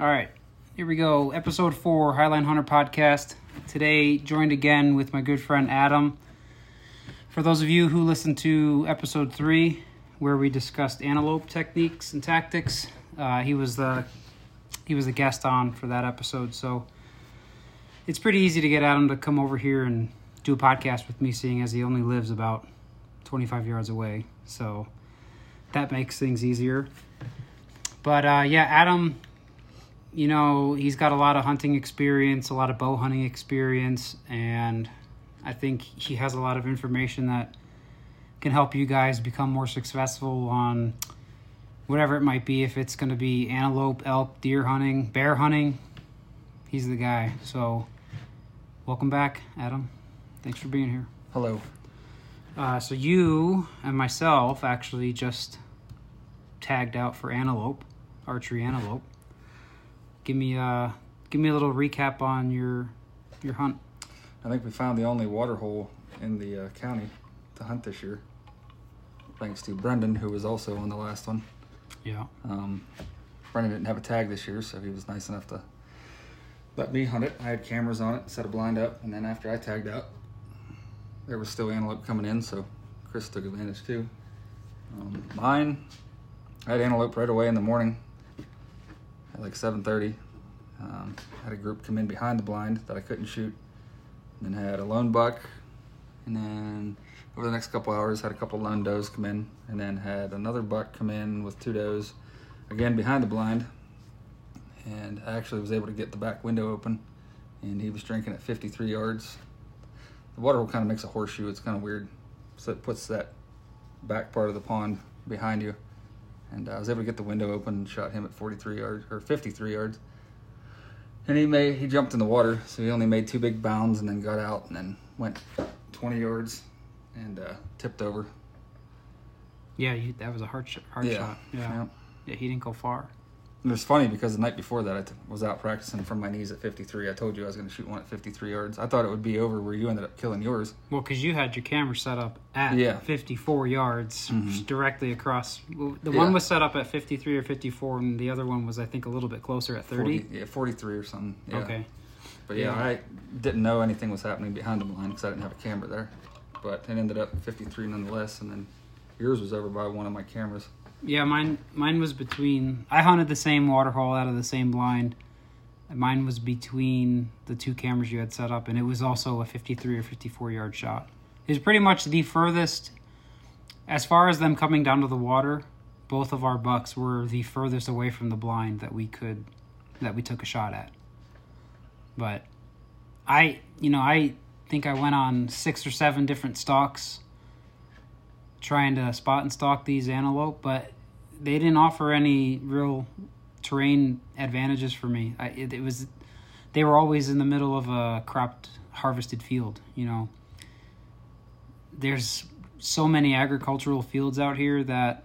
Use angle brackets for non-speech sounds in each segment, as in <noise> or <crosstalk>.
All right, here we go. Episode four, Highline Hunter podcast. Today, joined again with my good friend Adam. For those of you who listened to episode three, where we discussed antelope techniques and tactics, uh, he was the he was the guest on for that episode. So it's pretty easy to get Adam to come over here and do a podcast with me, seeing as he only lives about 25 yards away. So that makes things easier. But uh, yeah, Adam, you know, he's got a lot of hunting experience, a lot of bow hunting experience, and I think he has a lot of information that can help you guys become more successful on whatever it might be. If it's going to be antelope, elk, deer hunting, bear hunting, he's the guy. So, welcome back, Adam. Thanks for being here. Hello. Uh, so you and myself actually just tagged out for antelope, archery antelope. Give me uh give me a little recap on your your hunt. I think we found the only water hole in the uh, county to hunt this year. Thanks to Brendan, who was also on the last one. Yeah. Um, Brendan didn't have a tag this year, so he was nice enough to let me hunt it. I had cameras on it, set a blind up, and then after I tagged out, there was still antelope coming in, so Chris took advantage too. Um, mine, I had antelope right away in the morning at like 7:30. Um, had a group come in behind the blind that I couldn't shoot. And then had a lone buck, and then over the next couple hours had a couple lone does come in, and then had another buck come in with two does, again behind the blind. And I actually was able to get the back window open, and he was drinking at 53 yards. The water hole kind of makes a horseshoe. It's kind of weird, so it puts that back part of the pond behind you. And I was able to get the window open and shot him at 43 yards or 53 yards. And he made he jumped in the water, so he only made two big bounds and then got out and then went 20 yards and uh, tipped over. Yeah, you, that was a hard, sh- hard Yeah. shot. Yeah. Yeah. yeah. he didn't go far. It was funny because the night before that I t- was out practicing from my knees at 53. I told you I was going to shoot one at 53 yards. I thought it would be over where you ended up killing yours. Well, because you had your camera set up at Yeah. 54 yards, Mhm. directly across. The Yeah. one was set up at 53 or 54, and the other one was, I think, a little bit closer at 30. 40 yeah, 43 or something. Yeah. Okay. But yeah, Yeah. I didn't know anything was happening behind the line because I didn't have a camera there. But it ended up 53 nonetheless, and then yours was over by one of my cameras. Yeah, mine mine was between. I hunted the same waterhole out of the same blind. Mine was between the two cameras you had set up, and it was also a 53 or 54 yard shot. It was pretty much the furthest, as far as them coming down to the water. Both of our bucks were the furthest away from the blind that we could, that we took a shot at. But, I you know I think I went on six or seven different stalks trying to spot and stalk these antelope, but they didn't offer any real terrain advantages for me. I, it, it was they were always in the middle of a cropped harvested field. You know, there's so many agricultural fields out here that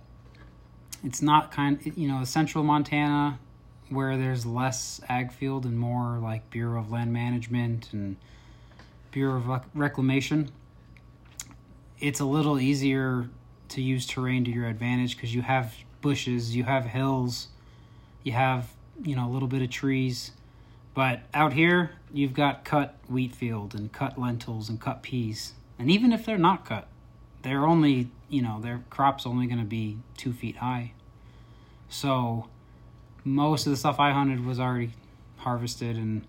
it's not kind. You know, central Montana where there's less ag field and more like Bureau of Land Management and Bureau of Reclamation it's a little easier to use terrain to your advantage because you have bushes, you have hills, you have you know a little bit of trees. But out here, you've got cut wheat field and cut lentils and cut peas, and even if they're not cut, they're only you know their crop's only going to be two feet high. So most of the stuff I hunted was already harvested, and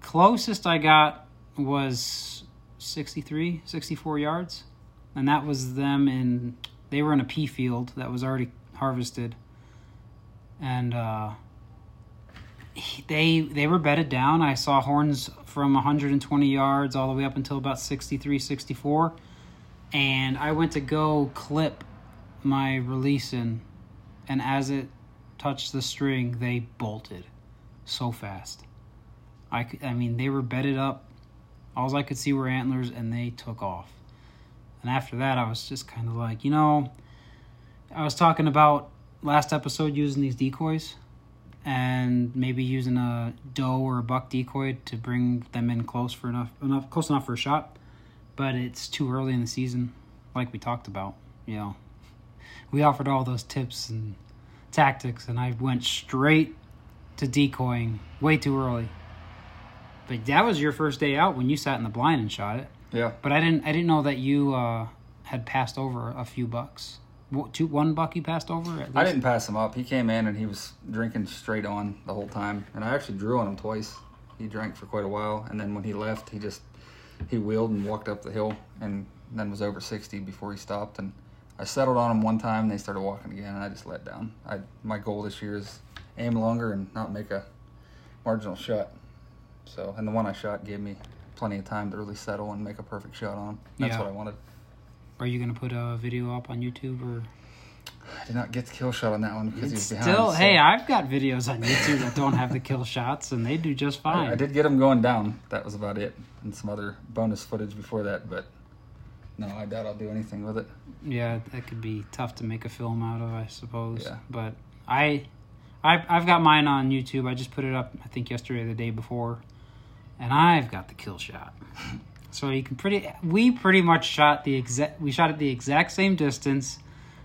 closest I got was 63, 64 yards. And that was them in, they were in a pea field that was already harvested. And uh, he- they they were bedded down. I saw horns from 120 yards all the way up until about 63, 64. And I went to go clip my release in. And as it touched the string, they bolted so fast. I, I mean, they were bedded up all I could see were antlers, and they took off. And after that, I was just kind of like, you know, I was talking about last episode using these decoys and maybe using a doe or a buck decoy to bring them in close for enough, enough close enough for a shot. But it's too early in the season, like we talked about. You know, we offered all those tips and tactics, and I went straight to decoying way too early. But that was your first day out when you sat in the blind and shot it. Yeah. But I didn't I didn't know that you uh, had passed over a few bucks. Wha- Two, one buck you passed over. At least? I didn't pass him up. He came in and he was drinking straight on the whole time, and I actually drew on him twice. He drank for quite a while, and then when he left, he just he wheeled and walked up the hill, and then was over sixty before he stopped. And I settled on him one time. And they started walking again, and I just let down. I my goal this year is aim longer and not make a marginal shot. So, and the one I shot gave me plenty of time to really settle and make a perfect shot on. That's Yeah. what I wanted. Are you gonna put a video up on YouTube or? I did not get the kill shot on that one because he was behind. Still, so- hey, I've got videos on YouTube that don't have the kill shots, and they do just fine. I, I did get him going down. That was about it, and some other bonus footage before that. But no, I doubt I'll do anything with it. Yeah, that could be tough to make a film out of, I suppose. Yeah. But I, I, I've got mine on YouTube. I just put it up, I think yesterday or the day before, and I've got the kill shot. So you can pretty, we pretty much shot the exact, we shot at the exact same distance,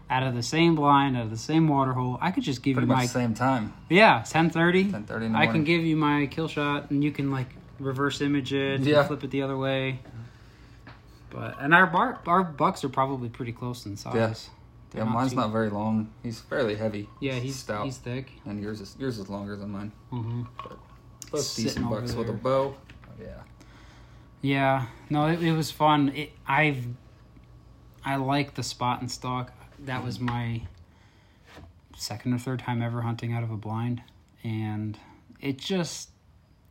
out of the same blind, out of the same water hole. I could just give Pretty you my, same time. yeah, ten thirty. 10:30 in the I can give you my kill shot, and you can like reverse image it, Yeah. flip it the other way. But and our bar, our bucks are probably pretty close in size. Yeah. They're Yeah, mine's too- not very long. He's fairly heavy. Yeah, he's stout, he's thick. and yours is yours is longer than mine. Mm-hmm. Both Sitting decent bucks with a bow. Yeah. Yeah, no, it, it was fun. It, I've I like the spot and stalk. That was my second or third time ever hunting out of a blind, and it just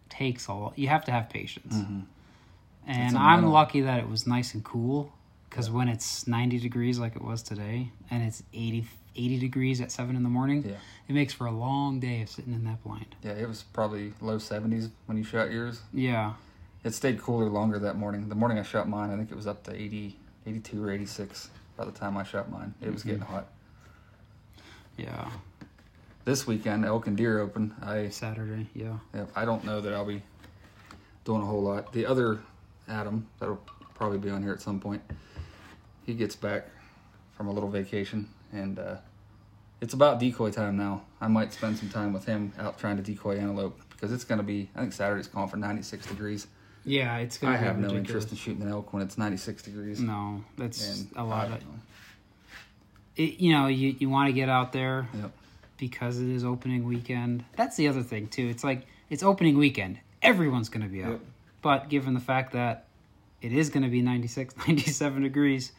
takes a lot. You have to have patience. Mm-hmm. And I'm lucky that it was nice and cool because when it's 90 degrees like it was today and it's 80, 80 degrees at 7 in the morning, Yeah. it makes for a long day of sitting in that blind. Yeah, it was probably low 70s when you shot yours. Yeah. It stayed cooler longer that morning. The morning I shot mine, I think it was up to 80, 82 or 86 by the time I shot mine. It was Mm-hmm. getting hot. Yeah. This weekend, elk and deer open. I Saturday. Yeah. Yep, I don't know that I'll be doing a whole lot. The other Adam, that'll probably be on here at some point, he gets back from a little vacation, and uh, it's about decoy time now. I might spend some time with him out trying to decoy antelope because it's going to be, I think Saturday's calling for 96 degrees. Yeah, it's going I to be I have no interest in shooting an elk when it's 96 degrees. No, that's And a lot of know. it, you know, you, you want to get out there Yep. because it is opening weekend. That's the other thing too. It's like it's opening weekend. Everyone's going to be out. Yep. But given the fact that it is going to be 96, <laughs> 97 degrees,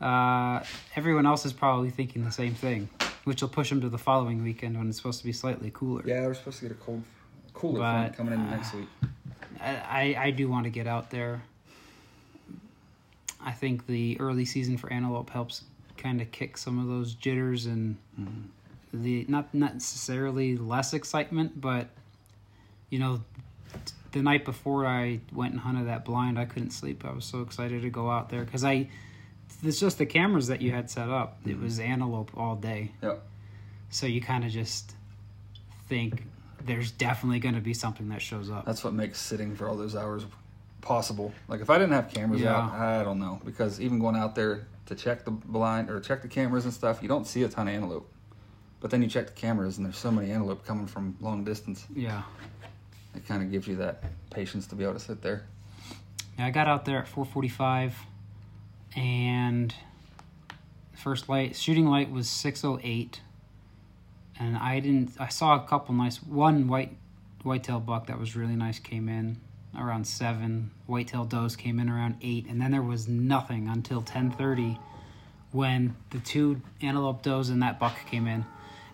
uh, everyone else is probably thinking the same thing, which will push them to the following weekend when it's supposed to be slightly cooler. Yeah, we're supposed to get a cold, cooler But, front coming in uh, next week. I, I, do want to get out there. I think the early season for antelope helps kind of kick some of those jitters and the not not necessarily less excitement, but you know, the night before I went and hunted that blind, I couldn't sleep. I was so excited to go out there because I. It's just the cameras that you had set up. It mm-hmm. was antelope all day, Yep. so you kind of just think there's definitely going to be something that shows up. That's what makes sitting for all those hours possible. Like if I didn't have cameras Yeah. out, I don't know because even going out there to check the blind or check the cameras and stuff, you don't see a ton of antelope. But then you check the cameras and there's so many antelope coming from long distance. Yeah. It kind of gives you that patience to be able to sit there. Yeah, I got out there at 4:45, and first light shooting light was 6:08, and I didn't. I saw a couple nice. One white whitetail buck that was really nice came in around seven. Whitetail does came in around eight, and then there was nothing until 10:30 when the two antelope does and that buck came in.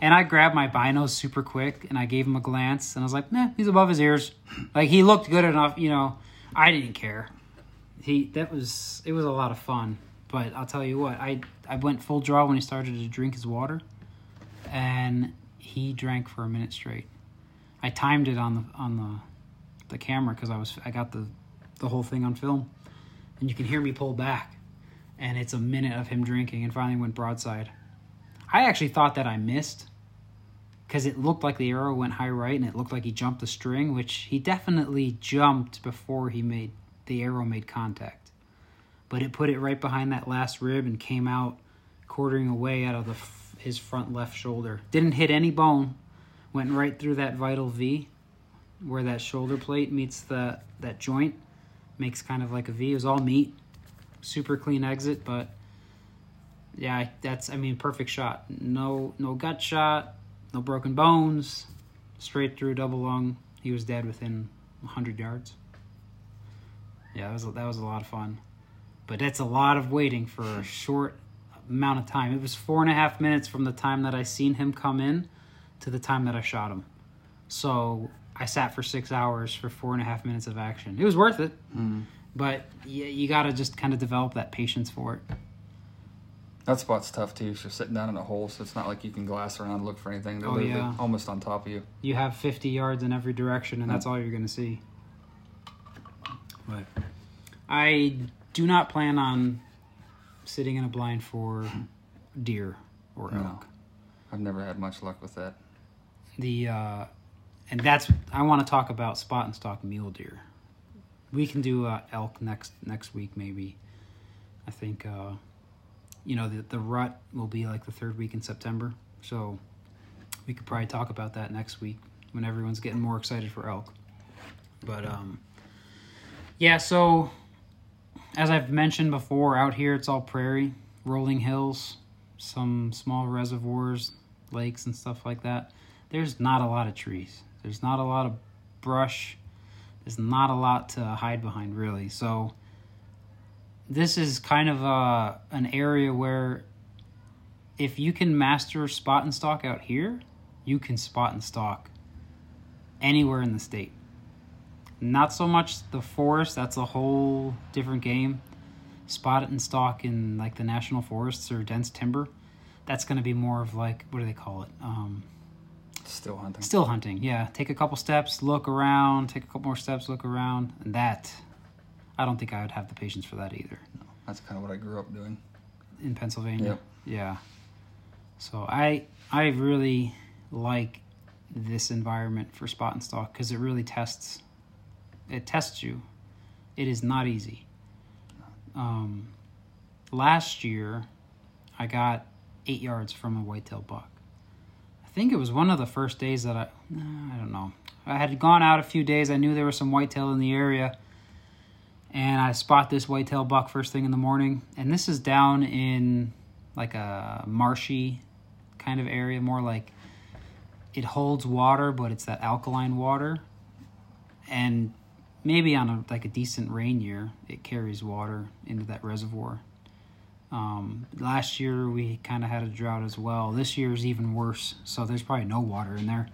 And I grabbed my binos super quick and I gave him a glance and I was like, "Meh, he's above his ears." Like he looked good enough, you know. I didn't care. He that was it was a lot of fun. But I'll tell you what, I I went full draw when he started to drink his water, and he drank for a minute straight. I timed it on the on the the camera because I was I got the the whole thing on film, and you can hear me pull back, and it's a minute of him drinking, and finally went broadside. I actually thought that I missed because it looked like the arrow went high right, and it looked like he jumped the string, which he definitely jumped before he made the arrow made contact. But it put it right behind that last rib and came out quartering away out of the his front left shoulder. Didn't hit any bone, Went right through that vital V, where that shoulder plate meets the that joint, makes kind of like a V. It was all meat, super clean exit, but yeah, that's I mean perfect shot. No no gut shot, no broken bones, straight through double lung. He was dead within 100 yards. Yeah, that was that was a lot of fun, but that's a lot of waiting for a short amount of time. It was four and a half minutes from the time that I seen him come in to the time that I shot him. So I sat for six hours for four and a half minutes of action. It was worth it, Mm. but you, you got to just kind of develop that patience for it. That spot's tough too. So you're sitting down in a hole, so it's not like you can glass around and look for anything. They're Oh, yeah. almost on top of you. You have 50 yards in every direction, and that's all you're going to see. But I do not plan on sitting in a blind for deer or No. elk. I've never had much luck with that. the uh and that's I want to talk about spot and stalk mule deer. We can do uh, elk next next week maybe. I think uh you know the the rut will be like the third week in September. So we could probably talk about that next week when everyone's getting more excited for elk. But um yeah, so as I've mentioned before, out here it's all prairie, rolling hills, some small reservoirs, lakes and stuff like that there's not a lot of trees. There's not a lot of brush. There's not a lot to hide behind, really. So, this is kind of a, an area where if you can master spot and stalk out here, you can spot and stalk anywhere in the state. Not so much the forest, that's a whole different game. Spot and stalk in like the national forests or dense timber, that's going to be more of like, what do they call it? Um, Still hunting. Still hunting, yeah. Take a couple steps, look around, take a couple more steps, look around, and that, I don't think I would have the patience for that either No, That's kind of what I grew up doing. in Pennsylvania. Yep. Yeah. So I I really like this environment for spot and stalk because it really tests it tests you. It is not easy. Um, last year, I got eight yards from a whitetail buck. I think it was one of the first days that I I don't know. I had gone out a few days. I knew there was some whitetail in the area, and I spot this whitetail buck first thing in the morning. And this is down in like a marshy kind of area, more like it holds water, but it's that alkaline water. And maybe on a like a decent rain year, it carries water into that reservoir. Um, last year we kind of had a drought as well. This year is even worse, so there's probably no water in there.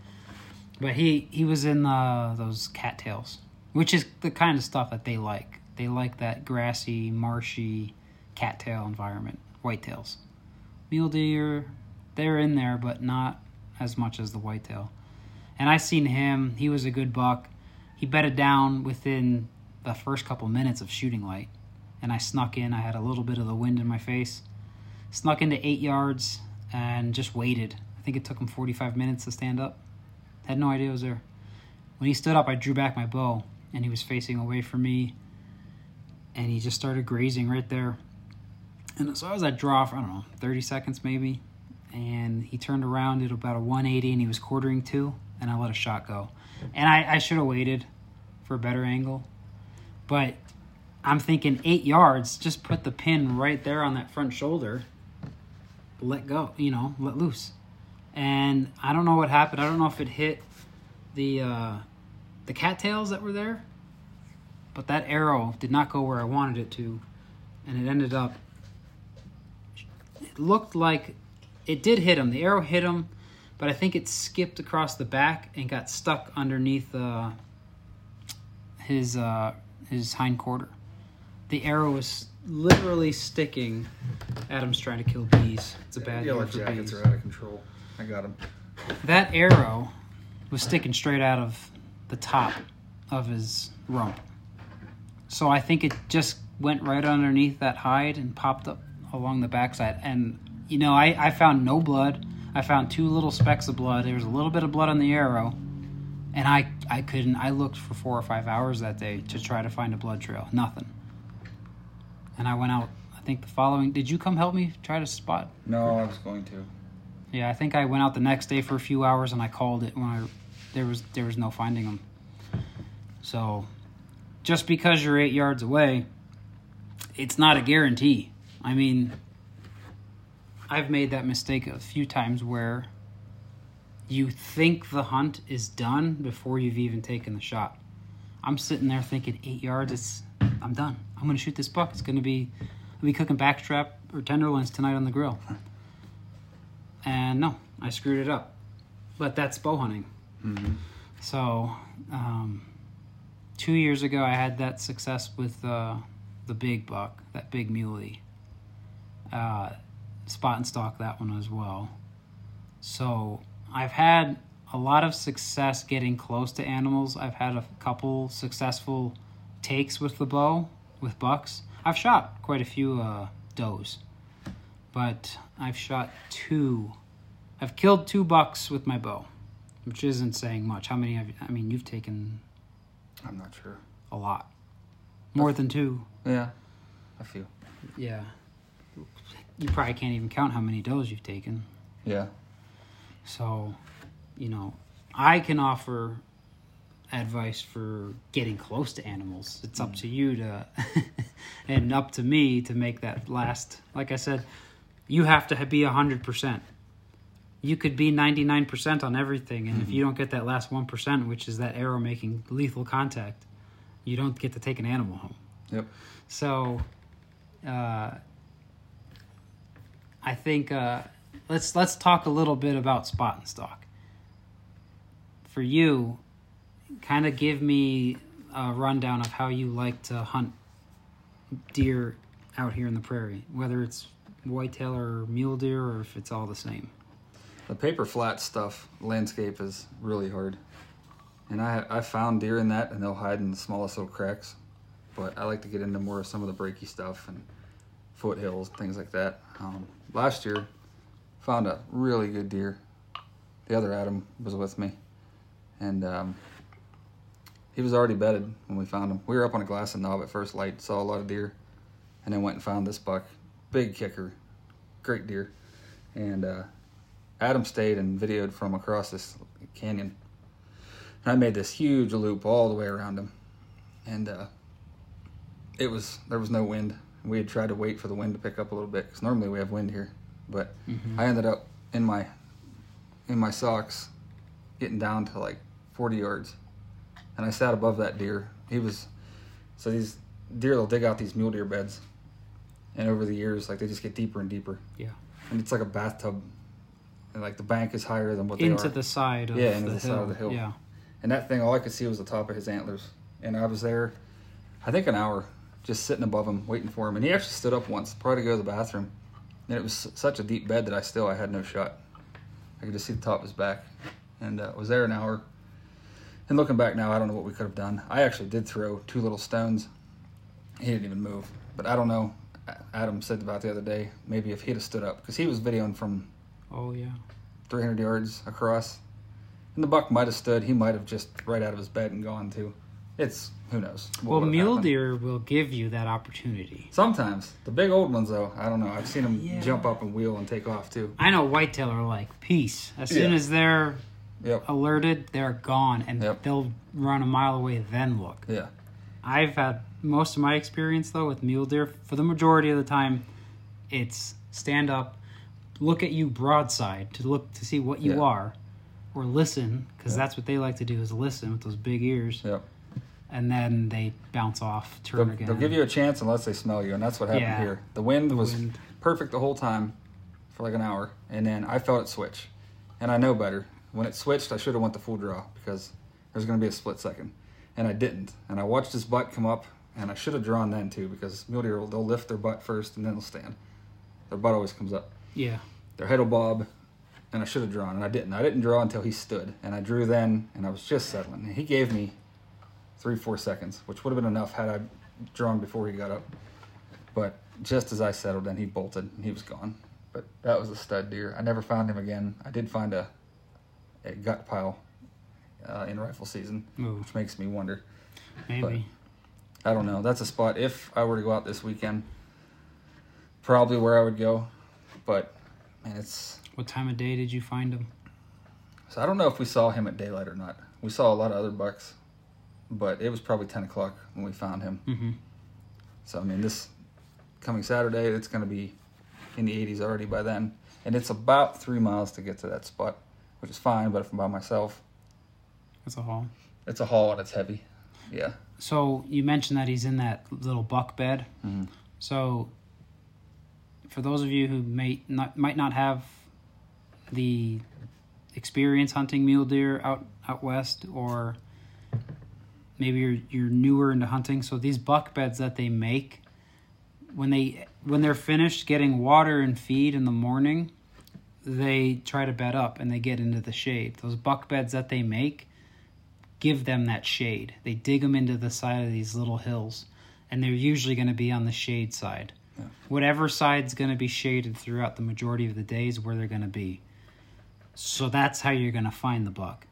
But he he was in uh, those cattails, which is the kind of stuff that they like. They like that grassy, marshy cattail environment. Whitetails, mule deer, they're in there, but not as much as the whitetail. And I seen him. He was a good buck. He bedded down within the first couple minutes of shooting light, and I snuck in. I had a little bit of the wind in my face. Snuck into eight yards and just waited. I think it took him 45 minutes to stand up. Had no idea it was there. When he stood up, I drew back my bow, and he was facing away from me, and he just started grazing right there. And so I was at draw for, I don't know, 30 seconds maybe, and he turned around, at about a 180, and he was quartering to, and I let a shot go. And I, I should have waited for a better angle, but I'm thinking eight yards, just put the pin right there on that front shoulder, let go, you know, let loose. And I don't know what happened. I don't know if it hit the uh, the cattails that were there, but that arrow did not go where I wanted it to, and it ended up. It looked like it did hit him. The arrow hit him, but I think it skipped across the back and got stuck underneath uh, his uh, his hind quarter. The arrow was literally sticking. Adam's trying to kill bees. It's a bad Yellow year for jackets bees. are out of control. I got him. That arrow was sticking straight out of the top of his rump. So I think it just went right underneath that hide and popped up along the backside. And, you know, I, I found no blood. I found two little specks of blood. There was a little bit of blood on the arrow. And I, I couldn't, I looked for four or five hours that day to try to find a blood trail. Nothing. And I went out, I think the following, did you come help me try to spot? No, I was going to. Yeah, I think I went out the next day for a few hours and I called it when I there was there was no finding them. So, just because you're eight yards away, it's not a guarantee. I mean, I've made that mistake a few times where you think the hunt is done before you've even taken the shot. I'm sitting there thinking eight yards, it's I'm done. I'm gonna shoot this buck. It's gonna be I'll be cooking backstrap or tenderloins tonight on the grill. And no, I screwed it up. But that's bow hunting. Mm-hmm. So, um, two years ago, I had that success with uh, the big buck, that big muley. Uh, spot and stalk that one as well. So, I've had a lot of success getting close to animals. I've had a couple successful takes with the bow, with bucks. I've shot quite a few uh, does, but I've shot two. I've killed two bucks with my bow, which isn't saying much. How many have you, I mean, you've taken I'm not sure. a lot. More than two. Yeah, a few. Yeah. You probably can't even count how many does you've taken. Yeah. So, you know, I can offer advice for getting close to animals. It's up to you to, <laughs> and up to me to make that last. Like I said, you have to be 100%. You could be 99% on everything, and if you don't get that last 1%, which is that arrow making lethal contact, you don't get to take an animal home. Yep. So, uh, I think uh, let's let's talk a little bit about spot and stalk. For you, kind of give me a rundown of how you like to hunt deer out here in the prairie, whether it's whitetail or mule deer, or if it's all the same. The paper flat stuff, landscape is really hard. And I I found deer in that, and they'll hide in the smallest little cracks. But I like to get into more of some of the breaky stuff and foothills, things like that. Um, last year, found a really good deer. The other Adam was with me, and um, he was already bedded when we found him. We were up on a glass and knob at first light, saw a lot of deer, and then went and found this buck, big kicker, great deer, and. Uh, Adam stayed and videoed from across this canyon. And I made this huge loop all the way around him. And uh, it was, there was no wind. We had tried to wait for the wind to pick up a little bit because normally we have wind here. But mm-hmm. I ended up in my, in my socks getting down to like 40 yards. And I sat above that deer. He was, so these deer, they'll dig out these mule deer beds. And over the years, like they just get deeper and deeper. Yeah. And it's like a bathtub and like the bank is higher than what they Into are. the side of Yeah, into the, the side of the hill. Yeah. and that thing, all I could see was the top of his antlers. And I was there, I think an hour, just sitting above him, waiting for him. And he actually stood up once, probably to go to the bathroom. And it was such a deep bed that I still I had no shot. I could just see the top of his back, and uh, was there an hour. And looking back now, I don't know what we could have done. I actually did throw two little stones. He didn't even move, but I don't know. Adam said about the other day, maybe if he'd have stood up, because he was videoing from Oh yeah. 300 yards across. And the buck might have stood. He might have just right out of his bed and gone too. It's who knows. Well, mule happened. deer will give you that opportunity. Sometimes the big old ones though, I don't know. I've seen them Yeah. jump up and wheel and take off too. I know whitetail are like peace. As soon Yeah. as they're Yep. alerted, they're gone, and Yep. they'll run a mile away then look. Yeah. I've had most of my experience though with mule deer. For the majority of the time, it's stand up, look at you broadside to look to see what you Yeah. are, or listen because Yeah. that's what they like to do is listen with those big ears, Yep. And then they bounce off, turn They'll, again. they'll give you a chance unless they smell you, and that's what happened Yeah. here. The wind was wind. perfect the whole time for like an hour, and then I felt it switch, and I know better. When it switched, I should have went the full draw because there's going to be a split second, and I didn't. And I watched his butt come up, and I should have drawn then too because mule deer they'll lift their butt first and then they'll stand. Their butt always comes up. yeah, Their head will bob, and I should have drawn, and I didn't. I didn't draw until he stood, and I drew then, and I was just settling. And he gave me three, four seconds, which would have been enough had I drawn before he got up. But just as I settled, then he bolted, and he was gone. But that was a stud deer. I never found him again. I did find a, a gut pile uh, in rifle season, Ooh, which makes me wonder. maybe. I don't know. That's a spot. If I were to go out this weekend, probably where I would go. But man, it's What time of day did you find him? So I don't know if we saw him at daylight or not. We saw a lot of other bucks, but it was probably ten o'clock when we found him. Mm-hmm. So I mean, this coming Saturday, it's going to be in the 80s already by then, and it's about three miles to get to that spot, which is fine. But if I'm by myself, It's a haul. it's a haul and it's heavy. Yeah. So you mentioned that he's in that little buck bed. Mhm. So for those of you who may not might not have the experience hunting mule deer out out west or maybe you're you're newer into hunting. So these buck beds that they make when they when they're finished getting water and feed in the morning they try to bed up and they get into the shade. Those buck beds that they make give them that shade. They dig them into the side of these little hills and they're usually going to be on the shade side. Yeah. whatever side's going to be shaded throughout the majority of the days where they're going to be. So that's how you're going to find the buck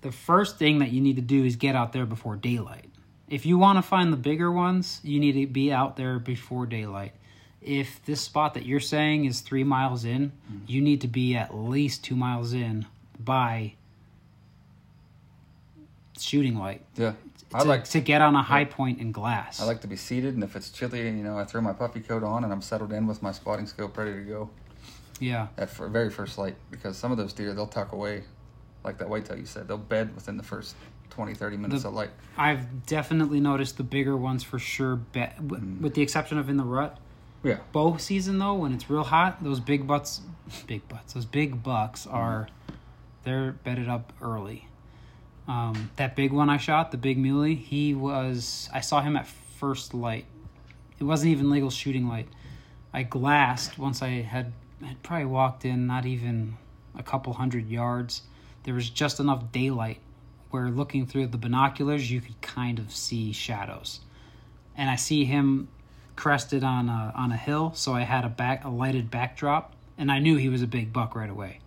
the first thing that you need to do is get out there before daylight. If you want to find the bigger ones, you need to be out there before daylight. If this spot that you're saying is three miles in, mm-hmm. you need to be at least two miles in by shooting light Yeah. to, I like to get on a high point in glass. I like to be seated, and if it's chilly, you know, I throw my puffy coat on and I'm settled in with my spotting scope ready to go yeah, at very first light. Because some of those deer, they'll tuck away, like that whitetail you said. They'll bed within the first 20, 30 minutes The- of light. I've definitely noticed the bigger ones for sure. Be- w- With the exception of in the rut, Yeah. bow season though, when it's real hot, those big butts, big butts, those big bucks are, they're bedded up early. Um, that big one I shot, the big muley, he was. I saw him at first light. It wasn't even legal shooting light. I glassed once I had had probably walked in not even a couple hundred yards. There was just enough daylight where looking through the binoculars you could kind of see shadows. And I see him crested on a on a hill, so I had a back a lighted backdrop, and I knew he was a big buck right away.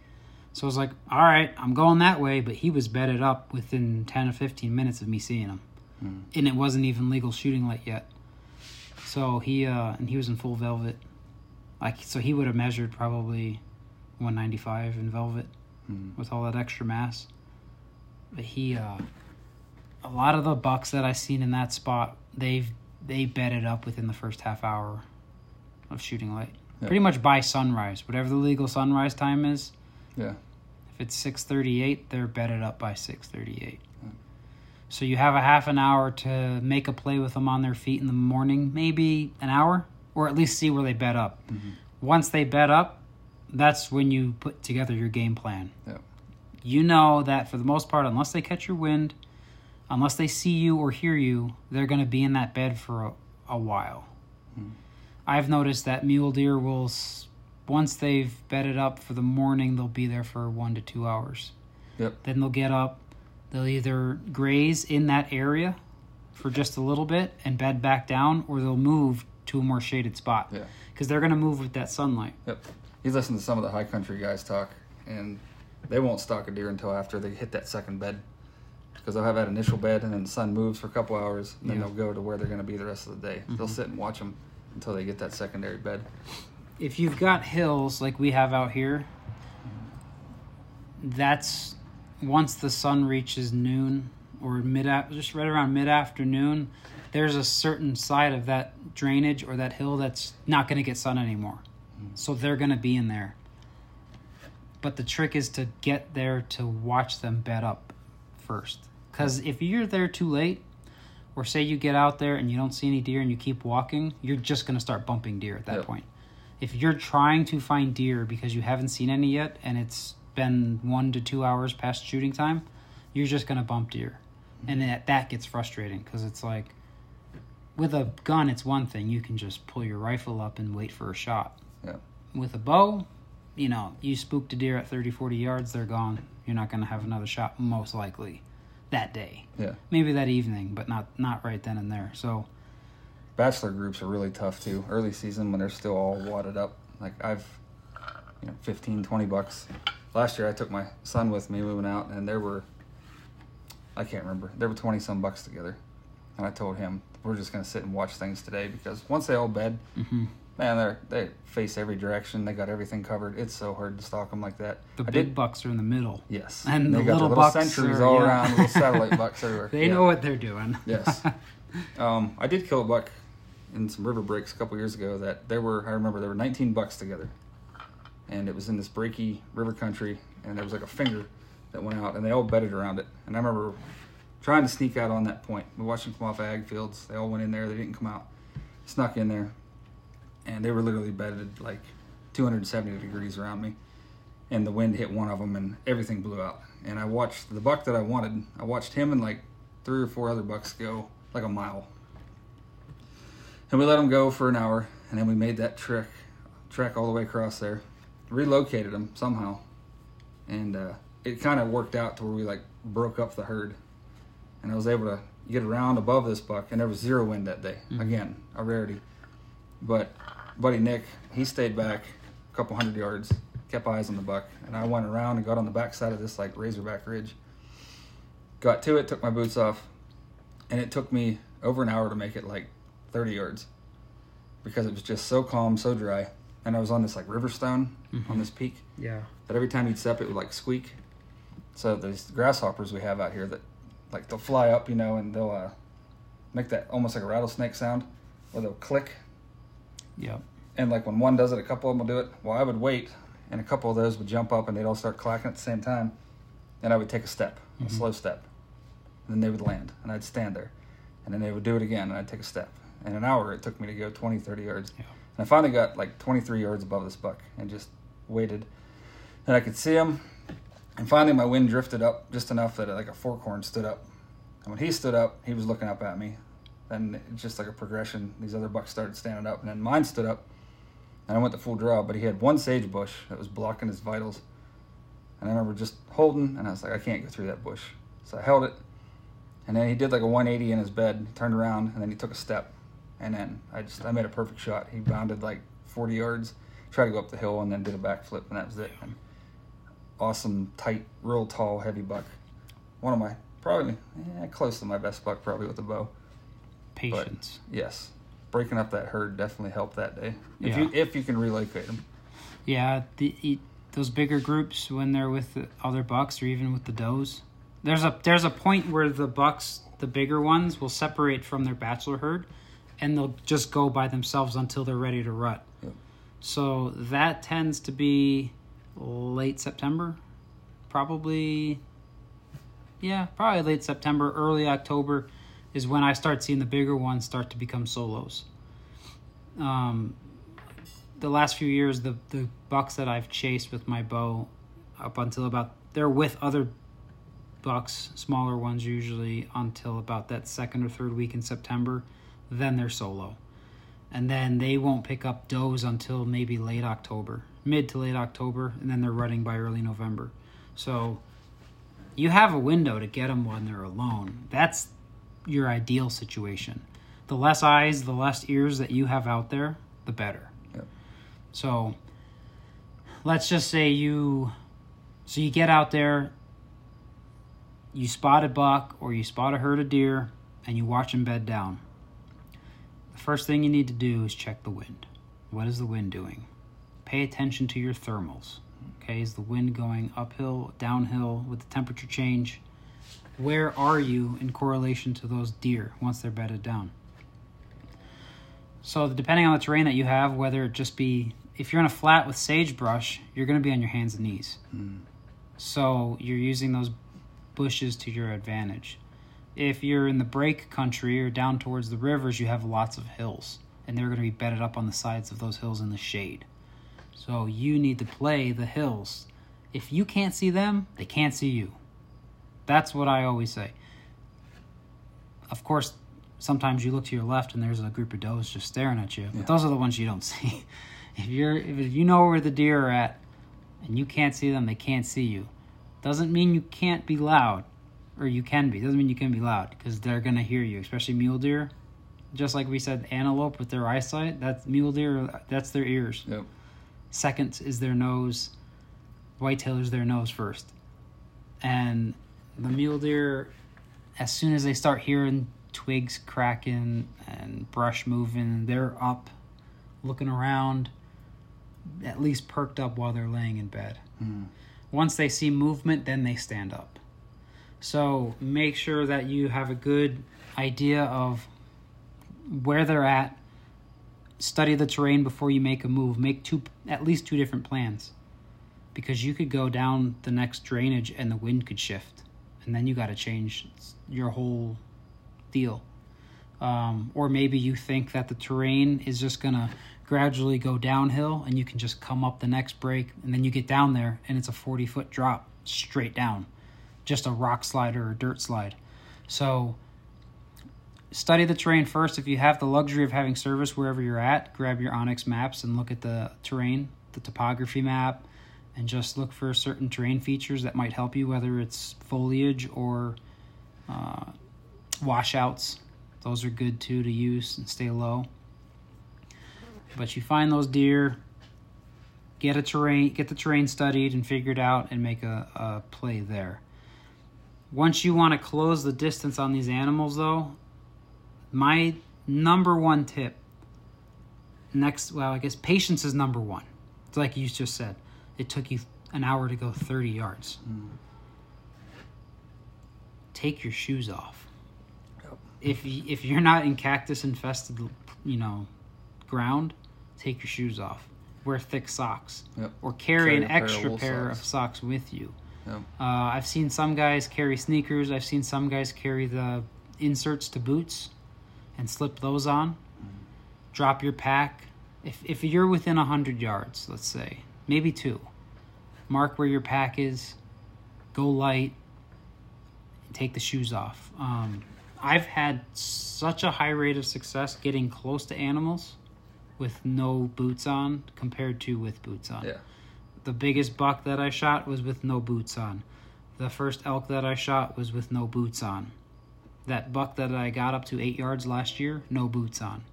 So I was like, "All right, I'm going that way." But he was bedded up within ten or fifteen minutes of me seeing him, and it wasn't even legal shooting light yet. So he uh, and he was in full velvet, like so he would have measured probably 195 in velvet Mhm. with all that extra mass. But he, uh, a lot of the bucks that I seen in that spot, they've they bedded up within the first half hour of shooting light. Yeah. Pretty much by sunrise, whatever the legal sunrise time is. Yeah. If it's six thirty eight, they're bedded up by six thirty eight. Yeah. So you have a half an hour to make a play with them on their feet in the morning, maybe an hour, or at least see where they bed up. Mhm. Once they bed up, that's when you put together your game plan. Yeah. You know that for the most part, unless they catch your wind, unless they see you or hear you, they're going to be in that bed for a, a while. Mhm. I've noticed that mule deer will, once they've bedded up for the morning, they'll be there for one to two hours. Yep. Then they'll get up, they'll either graze in that area for just a little bit and bed back down, or they'll move to a more shaded spot. Yeah. Because they're going to move with that sunlight. Yep. You listen to some of the high country guys talk, and they won't stalk a deer until after they hit that second bed. Because they'll have that initial bed, and then the sun moves for a couple hours, and then Yeah. they'll go to where they're going to be the rest of the day. They'll Mhm. sit and watch them until they get that secondary bed. if you've got hills like we have out here, that's once the sun reaches noon or mid just right around mid afternoon, there's a certain side of that drainage or that hill that's not going to get sun anymore. So they're going to be in there. But the trick is to get there to watch them bed up first. Because if you're there too late, or say you get out there and you don't see any deer and you keep walking, you're just going to start bumping deer at that Yep. point. If you're trying to find deer because you haven't seen any yet and it's been one to two hours past shooting time, you're just going to bump deer. And mm-hmm. that, that gets frustrating because it's like with a gun, it's one thing. You can just pull your rifle up and wait for a shot. Yeah. With a bow, you know, you spooked a deer at 30, 40 yards, they're gone. You're not going to have another shot, most likely, that day. Yeah. Maybe that evening, but not not right then and there. So, Bachelor groups are really tough too. Early season when they're still all wadded up. Like I've, you know, 15, 20 bucks. Last year I took my son with me. We went out and there were, I can't remember, there were 20 some bucks together. And I told him, we're just going to sit and watch things today because once they all bed, mhm. Man, they they face every direction. They got everything covered. It's so hard to stalk them like that. The I big did- bucks are in the middle. Yes, and they the little their bucks sentries are- all yeah. around, little <laughs> satellite bucks everywhere. They Yeah. know what they're doing. <laughs> Yes. um, I did kill a buck in some river breaks a couple years ago. That there were, I remember there were 19 bucks together, and it was in this breaky river country, and there was like a finger that went out, and they all bedded around it. And I remember trying to sneak out on that point. We watched them come off ag fields. They all went in there. They didn't come out. Snuck in there, and they were literally bedded like 270 degrees around me. And the wind hit one of them, and everything blew out. And I watched the buck that I wanted. I watched him and like three or four other bucks go like a mile. And we let them go for an hour, and then we made that trek, trek all the way across there, relocated them somehow, and uh, it kind of worked out to where we like broke up the herd, and I was able to get around above this buck, and there was zero wind that day. Again, a rarity. But buddy Nick, he stayed back a couple hundred yards, kept eyes on the buck, and I went around and got on the back side of this like razorback ridge. Got to it, took my boots off, and it took me over an hour to make it like 30 yards because it was just so calm, so dry, and I was on this like river stone on this peak Yeah. that every time you'd step it would like squeak. So these grasshoppers we have out here that like they'll fly up, you know, and they'll uh, make that almost like a rattlesnake sound, or they'll click Yep. And like when one does it, a couple of them will do it. Well, I would wait, and a couple of those would jump up, and they'd all start clacking at the same time. And I would take a step, a mm-hmm. slow step, and then they would land, and I'd stand there, and then they would do it again, and I'd take a step. And an hour it took me to go 20, 30 yards. Yeah. And I finally got like 23 yards above this buck, and just waited, and I could see him. And finally, my wind drifted up just enough that like a fork horn stood up. And when he stood up, he was looking up at me. Then it's just like a progression. These other bucks started standing up, and then mine stood up. And I went to full draw, but he had one sage bush that was blocking his vitals. And I remember just holding, and I was like, I can't go through that bush. So I held it, and then he did like a 180 in his bed, turned around, and then he took a step. And then I just I made a perfect shot. He bounded like 40 yards, tried to go up the hill, and then did a backflip, and that was it. And awesome, tight, real tall, heavy buck. One of my probably eh, close to my best buck, probably with the bow. Patience. Yes, breaking up that herd definitely helped that day. If Yeah. you if you can relocate them. Yeah, the, those bigger groups when they're with the other bucks or even with the does, there's a there's a point where the bucks, the bigger ones, will separate from their bachelor herd, and they'll just go by themselves until they're ready to rut. Yep. So that tends to be late September, probably. Yeah, probably late September, early October, is when I start seeing the bigger ones start to become solos. Um, the last few years, the the bucks that I've chased with my bow, up until about they're with other bucks, smaller ones usually, until about that second or third week in September. Then they're solo, and then they won't pick up does until maybe late October, mid to late October, and then they're running by early November. So you have a window to get them when they're alone. That's your ideal situation. The less eyes, the less ears that you have out there, the better. Yep. So let's just say you so you get out there, you spot a buck or you spot a herd of deer and you watch them bed down. The first thing you need to do is check the wind. What is the wind doing? Pay attention to your thermals. Okay, is the wind going uphill, downhill with the temperature change? Where are you in correlation to those deer once they're bedded down? So, depending on the terrain that you have, whether it just be if you're in a flat with sagebrush, you're going to be on your hands and knees. Hmm. So, you're using those bushes to your advantage. If you're in the break country or down towards the rivers, you have lots of hills, and they're going to be bedded up on the sides of those hills in the shade. So, you need to play the hills. If you can't see them, they can't see you. That's what I always say. Of course, sometimes you look to your left and there's a group of does just staring at you. Yeah. Those are the ones you don't <laughs> see. If you're if you know where the deer are at and you can't see them, they can't see you. Doesn't mean you can't be loud or you can be. Doesn't mean you can be loud because they're going to hear you, especially mule deer. Just like we said antelope with their eyesight, that's mule deer, that's their ears. Yep. Second is their nose. Whitetail is their nose first. And the mule deer, as soon as they start hearing twigs cracking and brush moving, they're up looking around, at least perked up while they're laying in bed. Mm. Once they see movement, then they stand up. So make sure that you have a good idea of where they're at. Study the terrain before you make a move. Make two, at least two different plans, because you could go down the next drainage and the wind could shift, and then you got to change your whole deal. Um, or maybe you think that the terrain is just gonna gradually go downhill and you can just come up the next break and then you get down there and it's a 40 foot drop straight down. Just a rock slide or a dirt slide. So study the terrain first. If you have the luxury of having service wherever you're at grab your onX maps and look at the terrain the topography map and just look for certain terrain features that might help you whether it's foliage or uh, washouts those are good too to use and stay low but you find those deer, get a terrain, get the terrain studied and figured out, and make a, a play there. Once you want to close the distance on these animals, though, my number one tip. Next, well, I guess patience is number one. It's like you just said. It took you an hour to go 30 yards. Mm. Take your shoes off. Yep. If if you're not in cactus infested, you know, ground, take your shoes off. Wear thick socks. Yep. Or carry, carry an extra pair, of, pair socks. of, socks. with you. Yep. Uh, I've seen some guys carry sneakers. I've seen some guys carry the inserts to boots and slip those on. Mm. Drop your pack. If, if you're within 100 yards, let's say, maybe two, mark where your pack is, go light, take the shoes off. Um, I've had such a high rate of success getting close to animals with no boots on compared to with boots on. Yeah. The biggest buck that I shot was with no boots on. The first elk that I shot was with no boots on. That buck that I got up to eight yards last year, no boots on.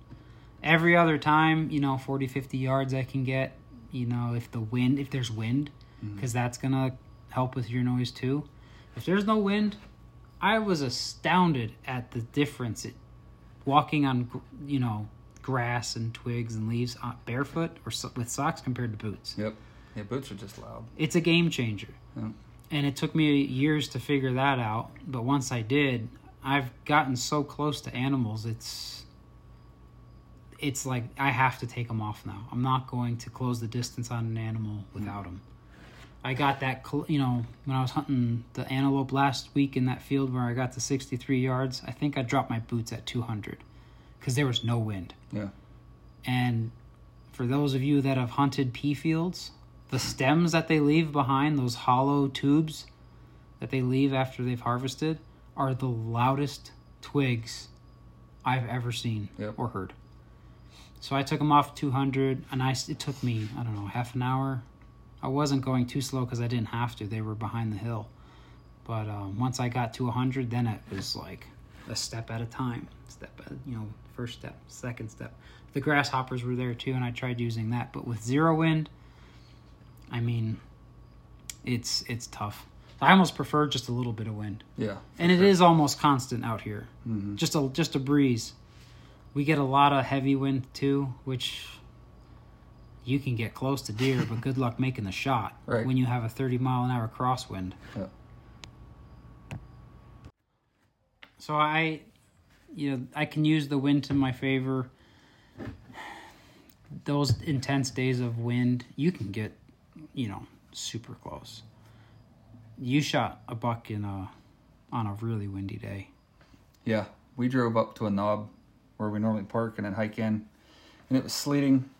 Every other time, you know, 40, 50 yards I can get, you know, if the wind, if there's wind, because mm-hmm. that's going to help with your noise too. If there's no wind, I was astounded at the difference it walking on, you know, grass and twigs and leaves uh, barefoot or so, with socks compared to boots. Yep. Yeah, boots are just loud. It's a game changer. Yep. And it took me years to figure that out, but once I did, I've gotten so close to animals. It's it's like I have to take them off now. I'm not going to close the distance on an animal without them. I got that, you know, when I was hunting the antelope last week in that field where I got to 63 yards. I think I dropped my boots at 200 because there was no wind. Yeah. And for those of you that have hunted pea fields, the stems that they leave behind, those hollow tubes that they leave after they've harvested, are the loudest twigs I've ever seen yep. or heard. So I took them off 200, and I it took me I don't know half an hour. I wasn't going too slow because I didn't have to; they were behind the hill. But um, once I got to 100, then it was like a step at a time. Step, at, you know, first step, second step. The grasshoppers were there too, and I tried using that. But with zero wind, I mean, it's it's tough. I almost prefer just a little bit of wind. Yeah, and it is almost constant out here. Mm-hmm. Just a just a breeze. We get a lot of heavy wind too, which you can get close to deer, but good luck making the shot <laughs> right. when you have a 30 mile an hour crosswind. Yeah. So I you know, I can use the wind to my favor. Those intense days of wind, you can get, you know, super close. You shot a buck in a on a really windy day. Yeah, we drove up to a knob where we normally park and then hike in, and it was sleeting,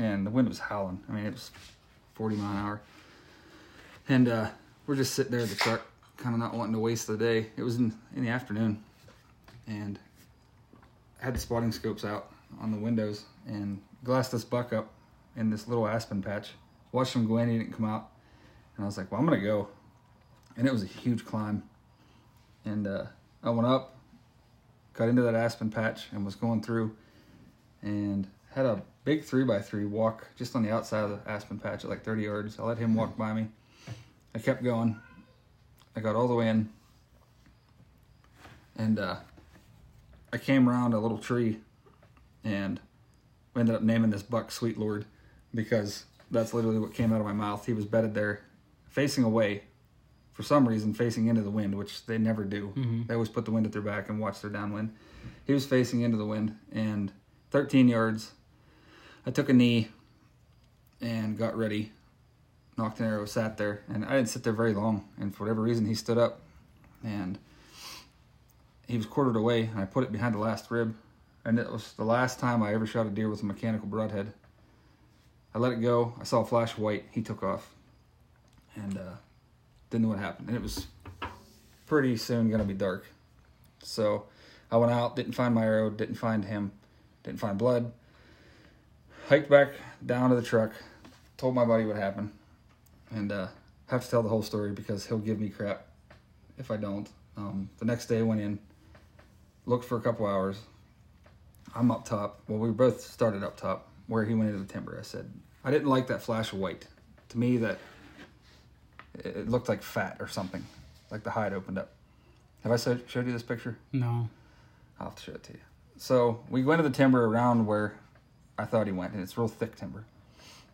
and the wind was howling. I mean, it was forty mile an hour, and uh, we're just sitting there at the truck, kind of not wanting to waste the day. It was in in the afternoon, and I had the spotting scopes out on the windows and glassed this buck up in this little aspen patch. Watched him go in, he didn't come out, and I was like, "Well, I'm gonna go." And it was a huge climb, and uh, I went up, got into that aspen patch, and was going through, and had a big three by three walk just on the outside of the aspen patch at like 30 yards. I let him walk by me. I kept going. I got all the way in, and uh, I came around a little tree and we ended up naming this buck Sweet Lord because that's literally what came out of my mouth. He was bedded there, facing away, for some reason, facing into the wind, which they never do. Mhm. They always put the wind at their back and watch their downwind. He was facing into the wind, and 13 yards. I took a knee and got ready. Nocked an arrow, sat there, and I didn't sit there very long. And for whatever reason, he stood up, and he was quartered away. And I put it behind the last rib, and it was the last time I ever shot a deer with a mechanical broadhead. I let it go. I saw a flash of white. He took off, and uh, didn't know what happened. And it was pretty soon gonna be dark, so I went out. Didn't find my arrow. Didn't find him. Didn't find blood. Hiked back down to the truck. Told my buddy what happened, and uh, have to tell the whole story because he'll give me crap if I don't. Um, the next day, I went in, looked for a couple hours. I'm up top. Well, we both started up top where he went into the timber. I said I didn't like that flash of white. To me, that it looked like fat or something, like the hide opened up. Have I showed showed you this picture? No. I'll have to show it to you. So we went to the timber around where I thought he went, and it's real thick timber.